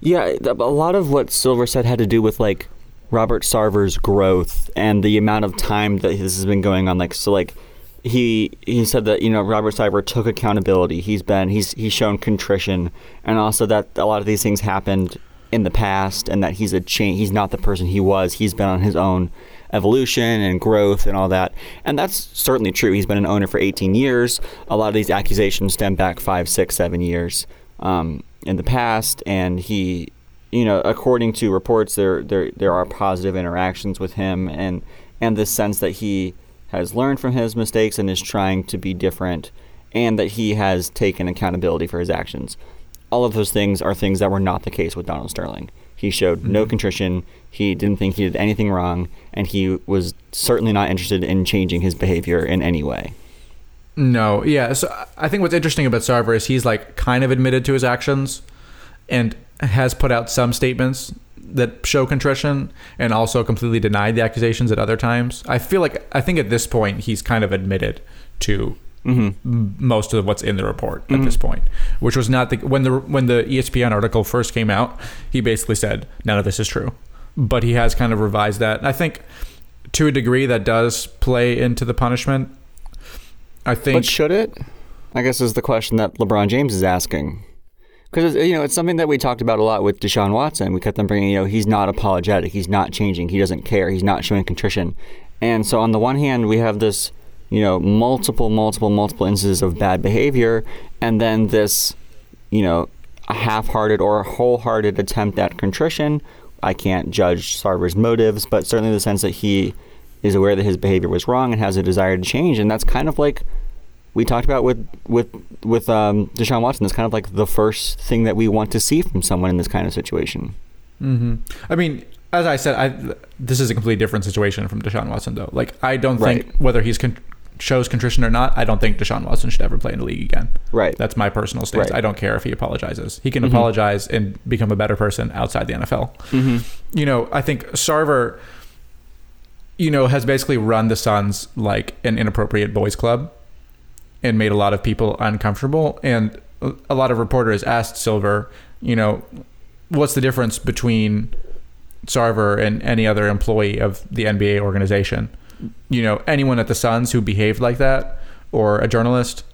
Yeah, a lot of what Silver said had to do with like Robert Sarver's growth and the amount of time that this has been going on. Like, so like he he said that you know Robert Sarver took accountability. He's been he's he's shown contrition, and also that a lot of these things happened in the past, and that he's a change. He's not the person he was. He's been on his own evolution and growth and all that. And that's certainly true. He's been an owner for 18 years. A lot of these accusations stem back five, six, seven years um, in the past, and he. You know, according to reports, there there there are positive interactions with him, and and this sense that he has learned from his mistakes and is trying to be different, and that he has taken accountability for his actions. All of those things are things that were not the case with Donald Sterling. He showed mm-hmm. no contrition. He didn't think he did anything wrong, and he was certainly not interested in changing his behavior in any way. No, yeah. So I think what's interesting about Sarver is he's like kind of admitted to his actions and has put out some statements that show contrition and also completely denied the accusations at other times. I feel like I think at this point he's kind of admitted to mm-hmm. most of what's in the report mm-hmm. at this point, which was not the when the when the ESPN article first came out. He basically said none of this is true, but he has kind of revised that. And I think to a degree that does play into the punishment. I think, but should it? I guess is the question that LeBron James is asking because you know it's something that we talked about a lot with Deshaun Watson. We kept on bringing, you know, he's not apologetic, he's not changing, he doesn't care, he's not showing contrition. And so on the one hand, we have this, you know, multiple, multiple, multiple instances of bad behavior, and then this, you know, a half-hearted or a wholehearted attempt at contrition. I can't judge Sarver's motives, but certainly the sense that he is aware that his behavior was wrong and has a desire to change, and that's kind of like we talked about with with with um, Deshaun Watson. It's kind of like the first thing that we want to see from someone in this kind of situation. Mm-hmm. I mean, as I said, I this is a completely different situation from Deshaun Watson, though. Like, I don't right. think whether he's con- shows contrition or not, I don't think Deshaun Watson should ever play in the league again. Right. That's my personal stance. Right. I don't care if he apologizes. He can mm-hmm. apologize and become a better person outside the NFL. Mm-hmm. You know, I think Sarver, you know, has basically run the Suns like an inappropriate boys club and made a lot of people uncomfortable. And a lot of reporters asked Silver, you know, what's the difference between Sarver and any other employee of the NBA organization? You know, anyone at the Suns who behaved like that, or a journalist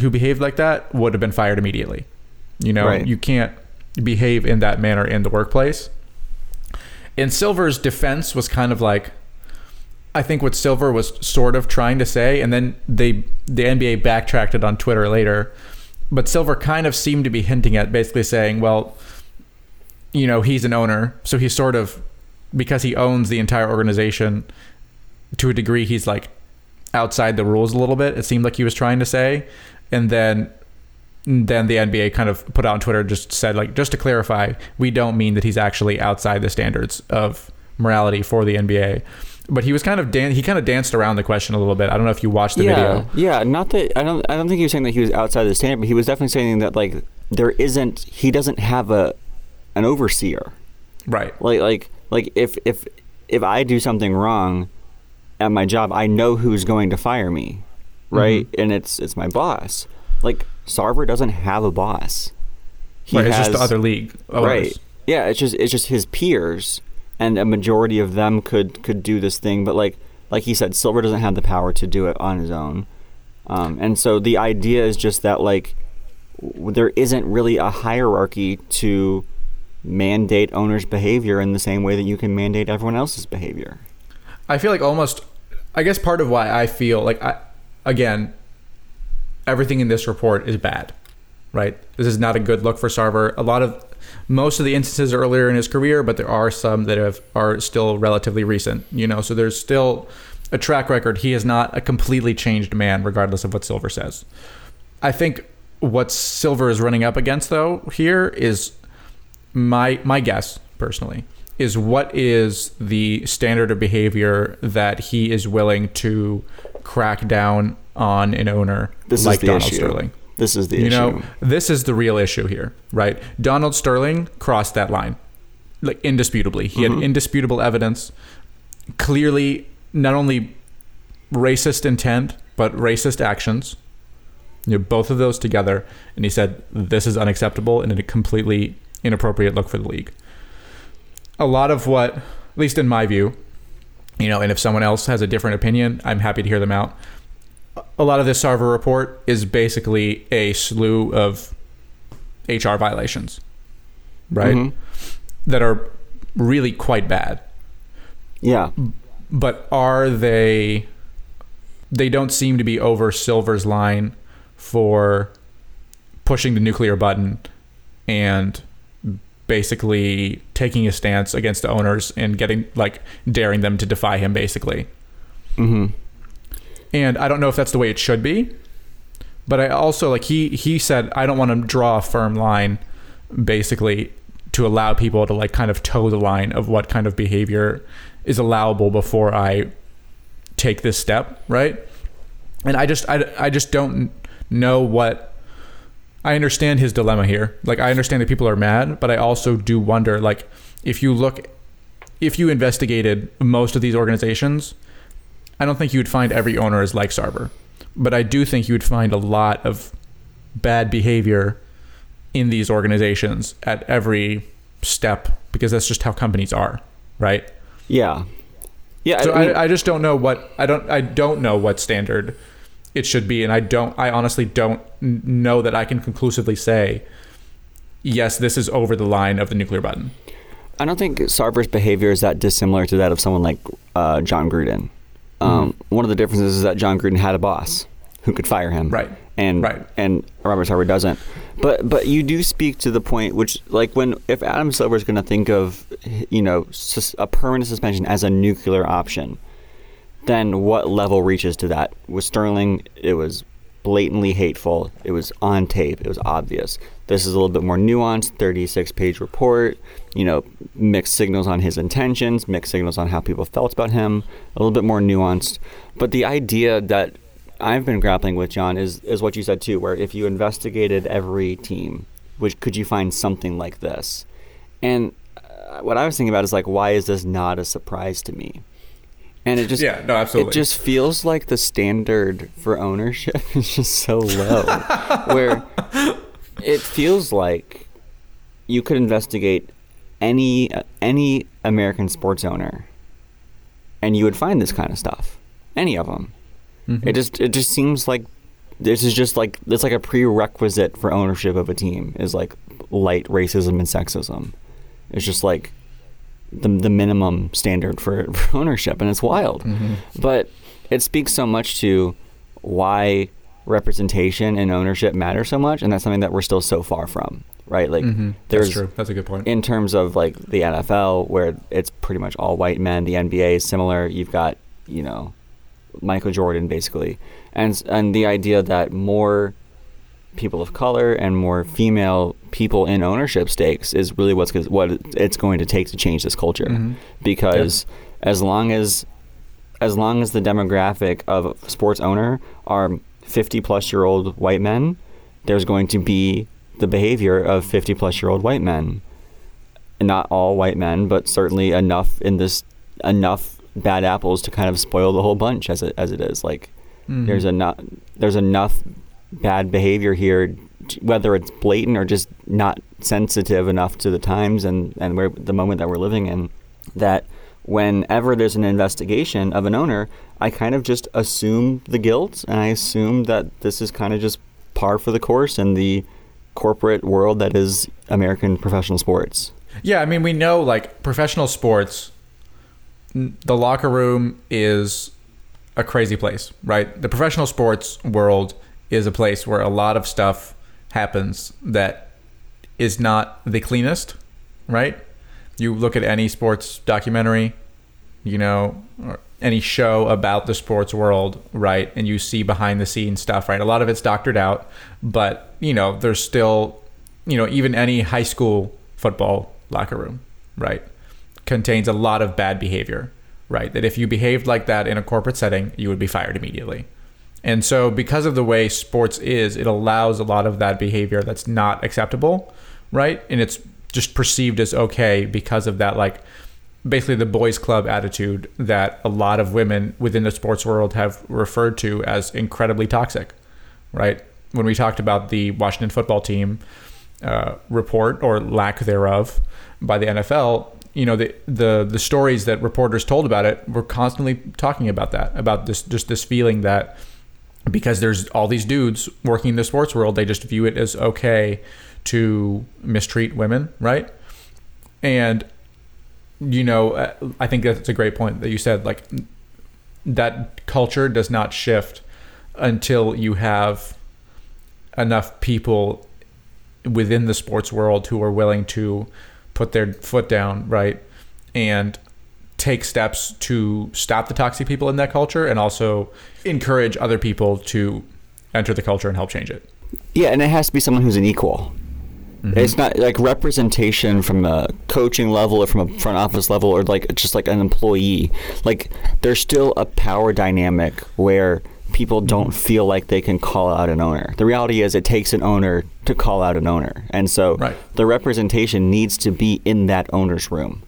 who behaved like that, would have been fired immediately. You know, right. you can't behave in that manner in the workplace. And Silver's defense was kind of like, I think what Silver was sort of trying to say, and then they the NBA backtracked it on Twitter later. But Silver kind of seemed to be hinting at basically saying, well, you know, he's an owner, so he's sort of because he owns the entire organization to a degree he's like outside the rules a little bit. It seemed like he was trying to say. And then then the NBA kind of put out on Twitter just said like just to clarify, we don't mean that he's actually outside the standards of morality for the NBA but he was kind of dan- he kind of danced around the question a little bit. I don't know if you watched the yeah, video. Yeah, not that I don't I don't think he was saying that he was outside the standard, but he was definitely saying that like there isn't he doesn't have a an overseer. Right. Like like like if if if I do something wrong at my job, I know who's going to fire me. Right? Mm-hmm. And it's it's my boss. Like Sarver doesn't have a boss. He right, has, it's just the other league. Owners. Right. Yeah, it's just it's just his peers and a majority of them could could do this thing. But like like he said, Silver doesn't have the power to do it on his own. Um, and so the idea is just that like w- there isn't really a hierarchy to mandate owners' behavior in the same way that you can mandate everyone else's behavior. I feel like almost, I guess part of why I feel like I, again, everything in this report is bad, right? This is not a good look for Sarver. A lot of most of the instances are earlier in his career, but there are some that have are still relatively recent. You know, so there's still a track record. He is not a completely changed man, regardless of what Silver says. I think what Silver is running up against, though, here is my my guess personally is what is the standard of behavior that he is willing to crack down on an owner This like is the Donald issue. Sterling. This is the You issue. know, this is the real issue here, right? Donald Sterling crossed that line, like indisputably. He Mhm. had indisputable evidence, clearly not only racist intent but racist actions. You know, both of those together, and he said this is unacceptable and a completely inappropriate look for the league. A lot of what, at least in my view, you know, and if someone else has a different opinion, I'm happy to hear them out a lot of this Sarver report is basically a slew of HR violations, right? Mhm. That are really quite bad. Yeah. But are they? They don't seem to be over Silver's line for pushing the nuclear button and basically taking a stance against the owners and getting like daring them to defy him basically. hmm and I don't know if that's the way it should be. But I also like he he said I don't want to draw a firm line, basically, to allow people to like kind of toe the line of what kind of behavior is allowable before I take this step, right? And I just I, I just don't know what I understand his dilemma here. Like I understand that people are mad, but I also do wonder like if you look if you investigated most of these organizations, I don't think you would find every owner is like Sarver, but I do think you would find a lot of bad behavior in these organizations at every step because that's just how companies are, right? Yeah. Yeah. So I mean, I, I just don't know what I don't I don't know what standard it should be, and I don't I honestly don't know that I can conclusively say yes, this is over the line of the nuclear button. I don't think Sarver's behavior is that dissimilar to that of someone like uh, Jon Gruden. Um, One of the differences is that Jon Gruden had a boss who could fire him, Right. And Right. and Robert Sarver doesn't. But but you do speak to the point, which like when if Adam Silver is going to think of you know sus- a permanent suspension as a nuclear option, then what level reaches to that? With Sterling, it was blatantly hateful. It was on tape. It was obvious. This is a little bit more nuanced, 36 page report, you know, mixed signals on his intentions, mixed signals on how people felt about him, a little bit more nuanced. But the idea that I've been grappling with, John, is, is what you said too, where if you investigated every team, which could you find something like this? And uh, what I was thinking about is like, why is this not a surprise to me? And it just Yeah, no, absolutely. it just feels like the standard for ownership is just so low, where it feels like you could investigate any any American sports owner, and you would find this kind of stuff. Any of them. Mm-hmm. It just it just seems like this is just like it's like a prerequisite for ownership of a team is like light racism and sexism. It's just like the the minimum standard for, for ownership, and it's wild. Mm-hmm. But it speaks so much to why representation and ownership matter so much, and that's something that we're still so far from, right? Like Mhm. there's That's true. That's a good point. in terms of like the NFL, where it's pretty much all white men. The NBA is similar. You've got you know Michael Jordan basically, and and the idea that more people of color and more female people in ownership stakes is really what's what it's going to take to change this culture, Mhm. because as long as as long as the demographic of sports owner are 50 plus year old white men, there's going to be the behavior of 50 plus year old white men. Not all white men, but certainly enough in this enough bad apples to kind of spoil the whole bunch as it as it is. Like Mhm. there's enough there's enough bad behavior here whether it's blatant or just not sensitive enough to the times and and where the moment that we're living in that whenever there's an investigation of an owner I kind of just assume the guilt and I assume that this is kind of just par for the course in the corporate world that is American professional sports. Yeah, I mean, we know like professional sports, the locker room is a crazy place, right? The professional sports world is a place where a lot of stuff happens that is not the cleanest, right? You look at any sports documentary, you know, any show about the sports world, right? And you see behind the scenes stuff, right? A lot of it's doctored out, but, you know, there's still, you know, even any high school football locker room, right? contains a lot of bad behavior, right? That if you behaved like that in a corporate setting, you would be fired immediately. And so, because of the way sports is, it allows a lot of that behavior that's not acceptable, right? And it's just perceived as okay because of that, like basically the boys' club attitude that a lot of women within the sports world have referred to as incredibly toxic, right? When we talked about the Washington football team uh, report or lack thereof by the NFL, you know the the the stories that reporters told about it were constantly talking about that, about this just this feeling that because there's all these dudes working in the sports world, they just view it as okay to mistreat women, right? And you know, uh, I think that's a great point that you said. Like that culture does not shift until you have enough people within the sports world who are willing to put their foot down, right, and take steps to stop the toxic people in that culture and also encourage other people to enter the culture and help change it. Yeah, and it has to be someone who's an equal. Mm-hmm. It's not like representation from a coaching level or from a front office level or like just like an employee. Like there's still a power dynamic where people don't feel like they can call out an owner. The reality is it takes an owner to call out an owner. And so right. the representation needs to be in that owner's room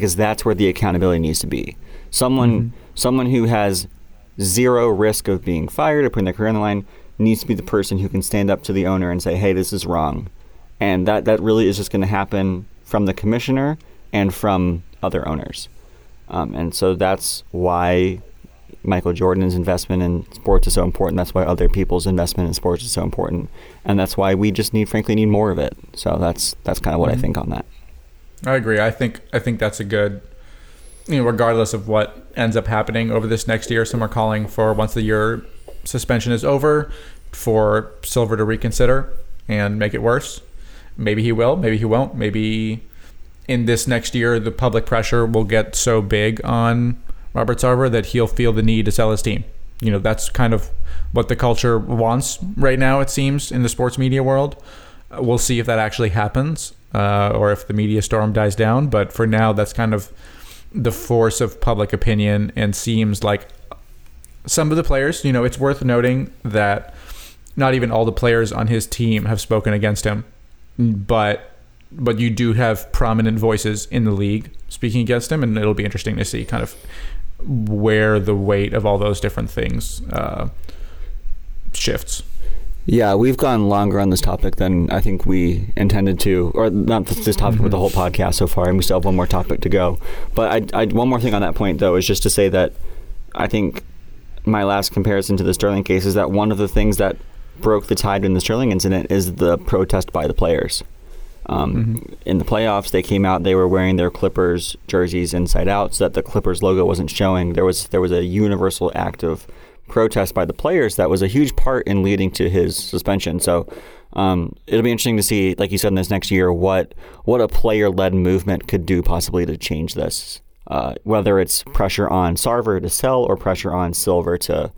because that's where the accountability needs to be. Someone mm-hmm. someone who has zero risk of being fired or putting their career on the line needs to be the person who can stand up to the owner and say, "Hey, this is wrong." and that that really is just going to happen from the commissioner and from other owners, um, and so that's why Michael Jordan's investment in sports is so important. That's why other people's investment in sports is so important, and that's why we just need, frankly, need more of it. So that's that's kind of what mm-hmm. I think on that. I agree. I think I think that's a good. You know, regardless of what ends up happening over this next year, some are calling for once the year suspension is over, for Silver to reconsider and make it worse. Maybe he will, maybe he won't. Maybe in this next year, the public pressure will get so big on Robert Sarver that he'll feel the need to sell his team. You know, that's kind of what the culture wants right now, it seems, in the sports media world. We'll see if that actually happens uh, or if the media storm dies down. But for now, that's kind of the force of public opinion and seems like some of the players, you know, it's worth noting that not even all the players on his team have spoken against him but but you do have prominent voices in the league speaking against him, and it'll be interesting to see kind of where the weight of all those different things uh, shifts. Yeah, we've gone longer on this topic than I think we intended to, or not this topic, mm-hmm. but the whole podcast so far, and we still have one more topic to go. But I, I, one more thing on that point, though, is just to say that I think my last comparison to the Sterling case is that one of the things that broke the tide in the Sterling incident is the protest by the players. Um, mm-hmm. In the playoffs, they came out. They were wearing their Clippers jerseys inside out, so that the Clippers logo wasn't showing. There was there was a universal act of protest by the players that was a huge part in leading to his suspension. So um, it'll be interesting to see, like you said, in this next year, what what a player-led movement could do possibly to change this. Uh, whether it's pressure on Sarver to sell or pressure on Silver to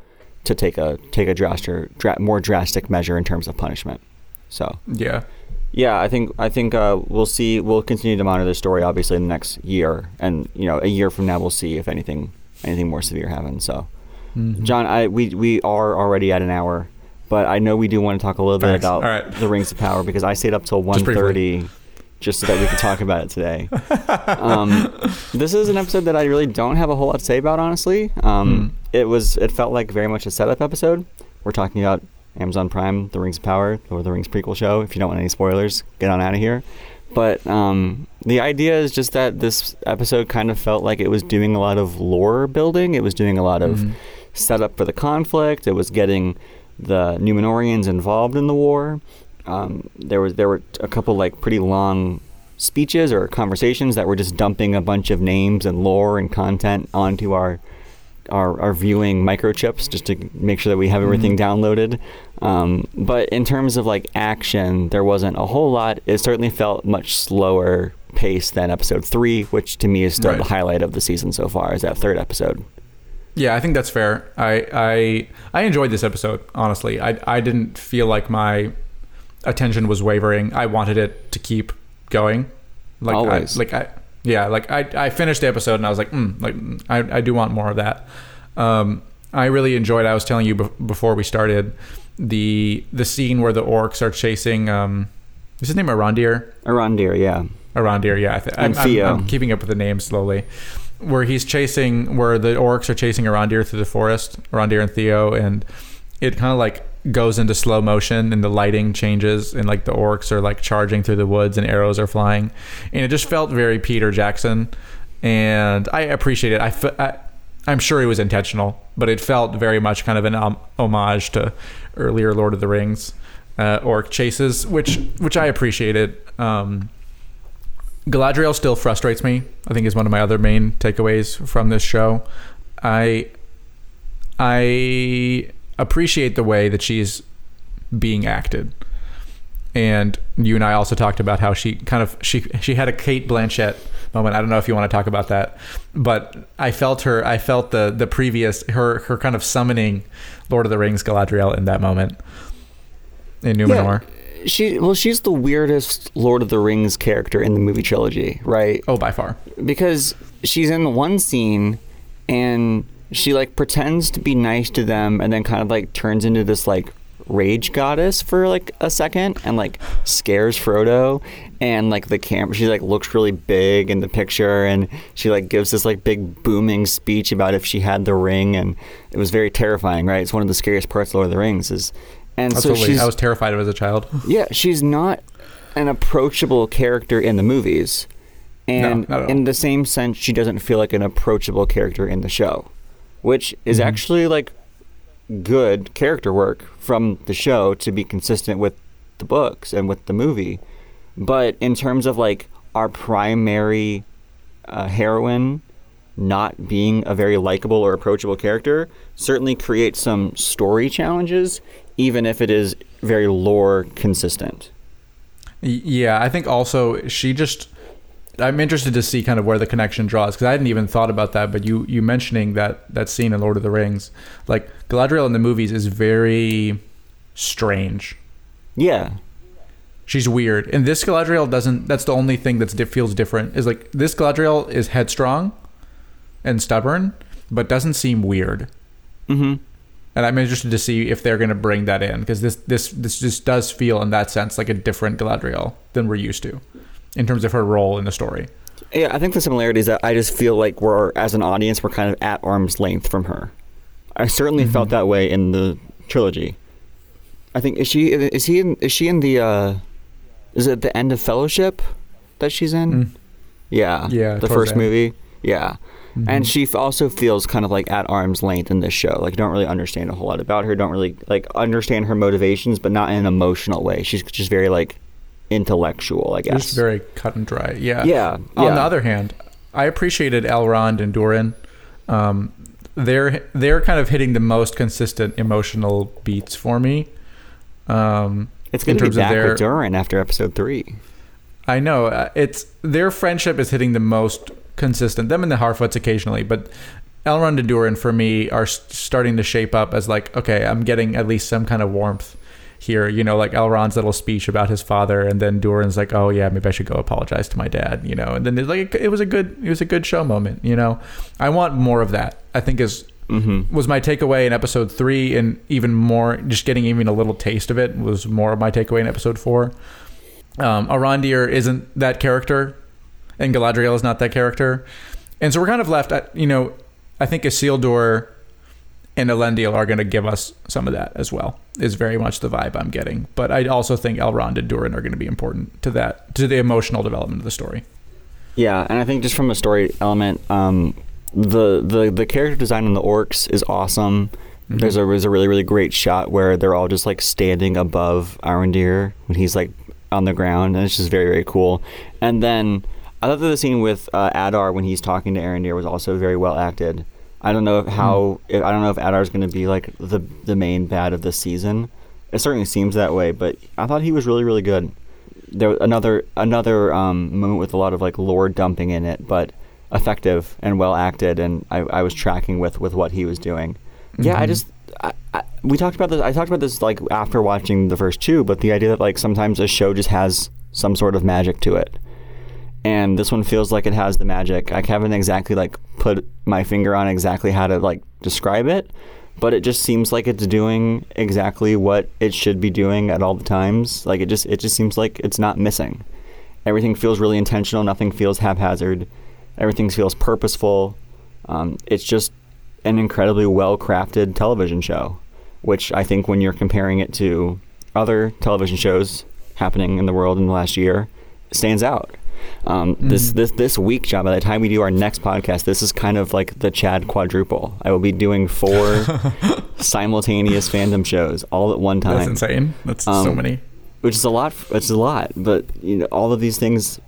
to take a take a drastic, dra- more drastic measure in terms of punishment. So yeah, yeah, I think I think uh, we'll see. We'll continue to monitor the story, obviously, in the next year, and you know, a year from now, we'll see if anything anything more severe happens. So, mm-hmm. John, I we we are already at an hour, but I know we do want to talk a little Thanks. bit about right. the Rings of Power because I stayed up till one thirty just so that we could talk about it today. Um, this is an episode that I really don't have a whole lot to say about, honestly. Um, mm. It was it felt like very much a setup episode. We're talking about Amazon Prime, The Rings of Power, or the Rings prequel show. If you don't want any spoilers, get on out of here. But um, the idea is just that this episode kind of felt like it was doing a lot of lore building. It was doing a lot of mm-hmm. Setup for the conflict. It was getting the Numenoreans involved in the war. Um, there was there were a couple like pretty long speeches or conversations that were just dumping a bunch of names and lore and content onto our our, our viewing microchips just to make sure that we have everything mm-hmm. downloaded. Um, but in terms of like action, there wasn't a whole lot. It certainly felt much slower pace than episode three, which to me is still right. the highlight of the season so far. Is that third episode? Yeah, I think that's fair. I I I enjoyed this episode honestly. I I didn't feel like my attention was wavering. I wanted it to keep going. Like Always. I, like I Yeah, like I, I finished the episode and I was like, mm, like I, I do want more of that. Um, I really enjoyed. I was telling you be- before we started the the scene where the orcs are chasing. Um, is his name Arondir? Arondir, yeah. Arondir, yeah. I th- And I'm, I'm, I'm keeping up with the names slowly. Where he's chasing, where the orcs are chasing Arondir through the forest, Arondir and Theo, and it kind of like goes into slow motion and the lighting changes and like the orcs are like charging through the woods and arrows are flying. And it just felt very Peter Jackson and I appreciate it. I, I I'm sure it was intentional but it felt very much kind of an um, homage to earlier Lord of the Rings uh, orc chases which which I appreciated. Um, Galadriel still frustrates me I think is one of my other main takeaways from this show I I appreciate the way that she's being acted. And you and I also talked about how she kind of she she had a Cate Blanchett moment. I don't know if you want to talk about that, but I felt her. I felt the the previous her her kind of summoning Lord of the Rings Galadriel in that moment in Numenor. She well, she's the weirdest Lord of the Rings character in the movie trilogy, right? Oh, by far. Because she's in one scene and she like pretends to be nice to them and then kind of like turns into this like rage goddess for like a second and like scares Frodo and like the camera she like looks really big in the picture and she like gives this like big booming speech about if she had the ring and it was very terrifying right it's one of the scariest parts of Lord of the Rings is and so Absolutely. she's I was terrified of it as a child. yeah, she's not an approachable character in the movies. And not at all. in the same sense, she doesn't feel like an approachable character in the show, which is Mhm. actually like good character work from the show to be consistent with the books and with the movie. But in terms of like our primary uh, heroine not being a very likable or approachable character certainly creates some story challenges, even if it is very lore consistent. Yeah, I think also she just. I'm interested to see kind of where the connection draws because I hadn't even thought about that. But you you mentioning that that scene in Lord of the Rings, like Galadriel in the movies is very strange. Yeah, She's weird, and this Galadriel doesn't. That's the only thing that di- feels different. Is like this Galadriel is headstrong and stubborn, but doesn't seem weird. mm-hmm. And I'm interested to see if they're going to bring that in because this this this just does feel in that sense like a different Galadriel than we're used to, in terms of her role in the story. Yeah, I think the similarity is that I just feel like we're, as an audience, we're kind of at arm's length from her. I certainly felt Mhm. that way in the trilogy. I think is she is he in, is she in the uh, is it the end of Fellowship that she's in? Mm. Yeah, Yeah, the first movie. Yeah, and Mhm. she also feels kind of like at arm's length in this show. Like don't really understand a whole lot about her. Don't really like understand her motivations, but not in an emotional way. She's just very like intellectual, I guess. Just very cut and dry. Yeah. yeah. On yeah. the other hand, I appreciated Elrond and Durin. Um, they're they're kind of hitting the most consistent emotional beats for me. Um, It's in going to be of back their- with Durin after episode three. I know uh, it's their friendship is hitting the most consistent. Them and the Harfoots occasionally, but Elrond and Durin for me are starting to shape up as like okay, I'm getting at least some kind of warmth here. You know, like Elrond's little speech about his father, and then Durin's like, oh yeah, maybe I should go apologize to my dad. You know, and then it's like it was a good it was a good show moment. You know, I want more of that. I think is Mm-hmm. was my takeaway in episode three, and even more, just getting even a little taste of it was more of my takeaway in episode four. Um, Arondir isn't that character, and Galadriel is not that character, and so we're kind of left at you know, I think Isildur and Elendil are going to give us some of that as well. Is very much the vibe I'm getting, but I also think Elrond and Durin are going to be important to that to the emotional development of the story. Yeah, and I think just from a story element, um, the the the character design on the orcs is awesome. Mhm. There's a there's a really really great shot where they're all just like standing above Arondir when he's like on the ground, and it's just very very cool. And then I thought that the scene with uh, Adar when he's talking to Arondir was also very well acted. I don't know if how if, I don't know if Adar is going to be like the the main bad of this season. It certainly seems that way, but I thought he was really really good. There was another another um, moment with a lot of like lore dumping in it, but effective and well acted, and I, I was tracking with with what he was doing. Yeah, I Mhm. just I, I, we talked about this. I talked about this like after watching the first two, but the idea that like sometimes a show just has some sort of magic to it, and this one feels like it has the magic. I haven't exactly like put my finger on exactly how to like describe it, but it just seems like it's doing exactly what it should be doing at all the times. Like it just it just seems like it's not missing. Everything feels really intentional. Nothing feels haphazard. Everything feels purposeful. Um, it's just an incredibly well crafted television show, which I think when you're comparing it to other television shows happening in the world in the last year, stands out. Um, mm-hmm. This this this week, John. By the time we do our next podcast, this is kind of like the Chad quadruple. I will be doing four simultaneous fandom shows all at one time. That's insane. That's um, so many. Which is a lot. It's a lot. But you know, all of these things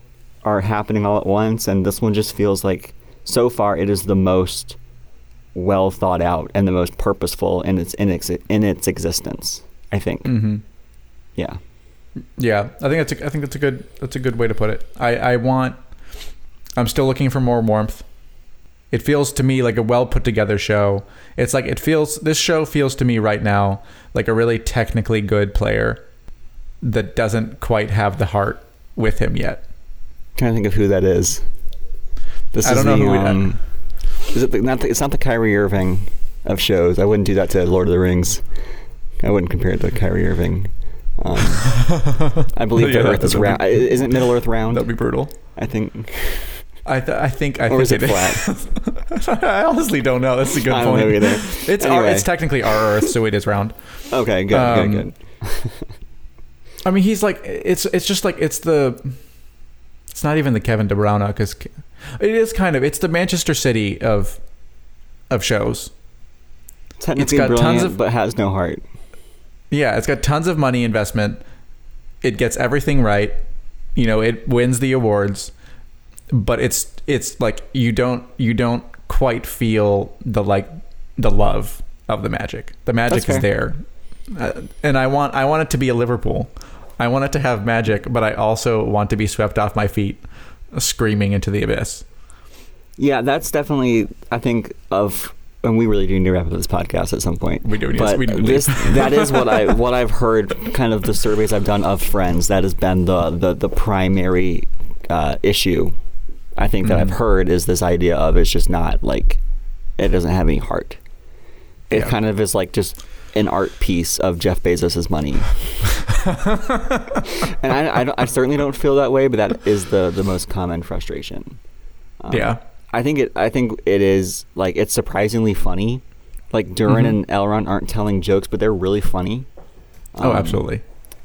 are happening all at once, and this one just feels like so far it is the most well thought out and the most purposeful in its in its in its existence. I think. Mm-hmm. Yeah. Yeah, I think that's a, I think that's a good that's a good way to put it. I I want I'm still looking for more warmth. It feels to me like a well put together show. It's like it feels this show feels to me right now like a really technically good player that doesn't quite have the heart with him yet. I'm trying to think of who that is. This I don't know the, who um, is it the, not the, it's not the Kyrie Irving of shows. I wouldn't do that to Lord of the Rings. I wouldn't compare it to Kyrie Irving. Um, I believe yeah, the Earth is round. Be, Isn't Middle Earth round? That'd be brutal. I think. I, th- I think I or think is it, it flat? I honestly don't know. That's a good I point. Don't know either. It's anyway. our, it's technically our Earth, so it is round. Okay, good, um, good, good. I mean, he's like it's it's just like it's the. It's not even the Kevin De Bruyne because it is kind of it's the Manchester City of of shows. Technically it's got tons of, but has no heart. Yeah, it's got tons of money investment. It gets everything right. You know, it wins the awards, but it's it's like you don't you don't quite feel the like the love of the magic. The magic is there, uh, and I want I want it to be a Liverpool. I want it to have magic, but I also want to be swept off my feet, screaming into the abyss. Yeah, that's definitely I think of and we really do need to wrap up this podcast at some point. We do. But we do this that is what I what I've heard. Kind of the surveys I've done of friends. That has been the the the primary uh, issue. I think that mm-hmm. I've heard is this idea of it's just not like it doesn't have any heart. It yeah. kind of is like just an art piece of Jeff Bezos's money. and I, I, I, certainly don't feel that way, but that is the the most common frustration. Um, yeah. I think it. I think it is like it's surprisingly funny. Like Durin mm-hmm. and Elrond aren't telling jokes, but they're really funny. Oh, um, oh, absolutely.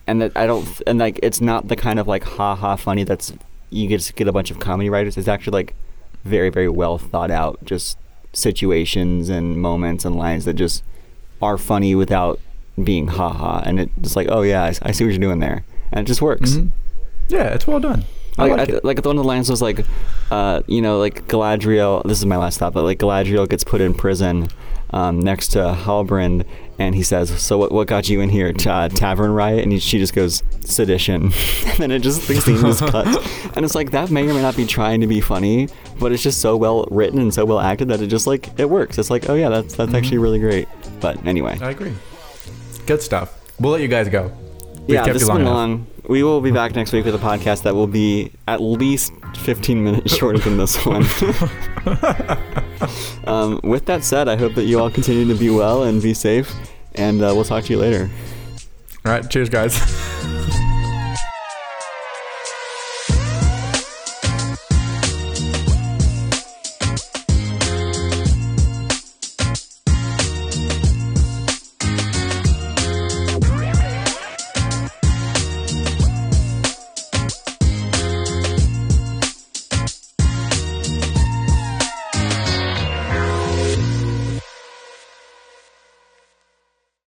And that I don't. And like it's not the kind of like ha ha funny that's you just get a bunch of comedy writers. It's actually like very very well thought out, just situations and moments and lines that just are funny without being ha ha. And it's like, oh yeah, I, I, see what you're doing there, and it just works. Mm-hmm. Yeah, it's well done. I like, I, like one of the lines was like, uh, you know, like Galadriel. This is my last thought, but like Galadriel gets put in prison um, next to Halbrand, and he says, "So what? What got you in here? uh, tavern riot?" And he, she just goes, "Sedition," and then it just the scene just cuts, and it's like that may or may not be trying to be funny, but it's just so well written and so well acted that it just like it works. It's like, oh yeah, that's that's mm-hmm. actually really great. But anyway, I agree. Good stuff. We'll let you guys go. We've yeah, this has been long. We will be back next week with a podcast that will be at least 15 minutes shorter than this one. um, with that said, I hope that you all continue to be well and be safe, and uh, we'll talk to you later. All right. Cheers, guys.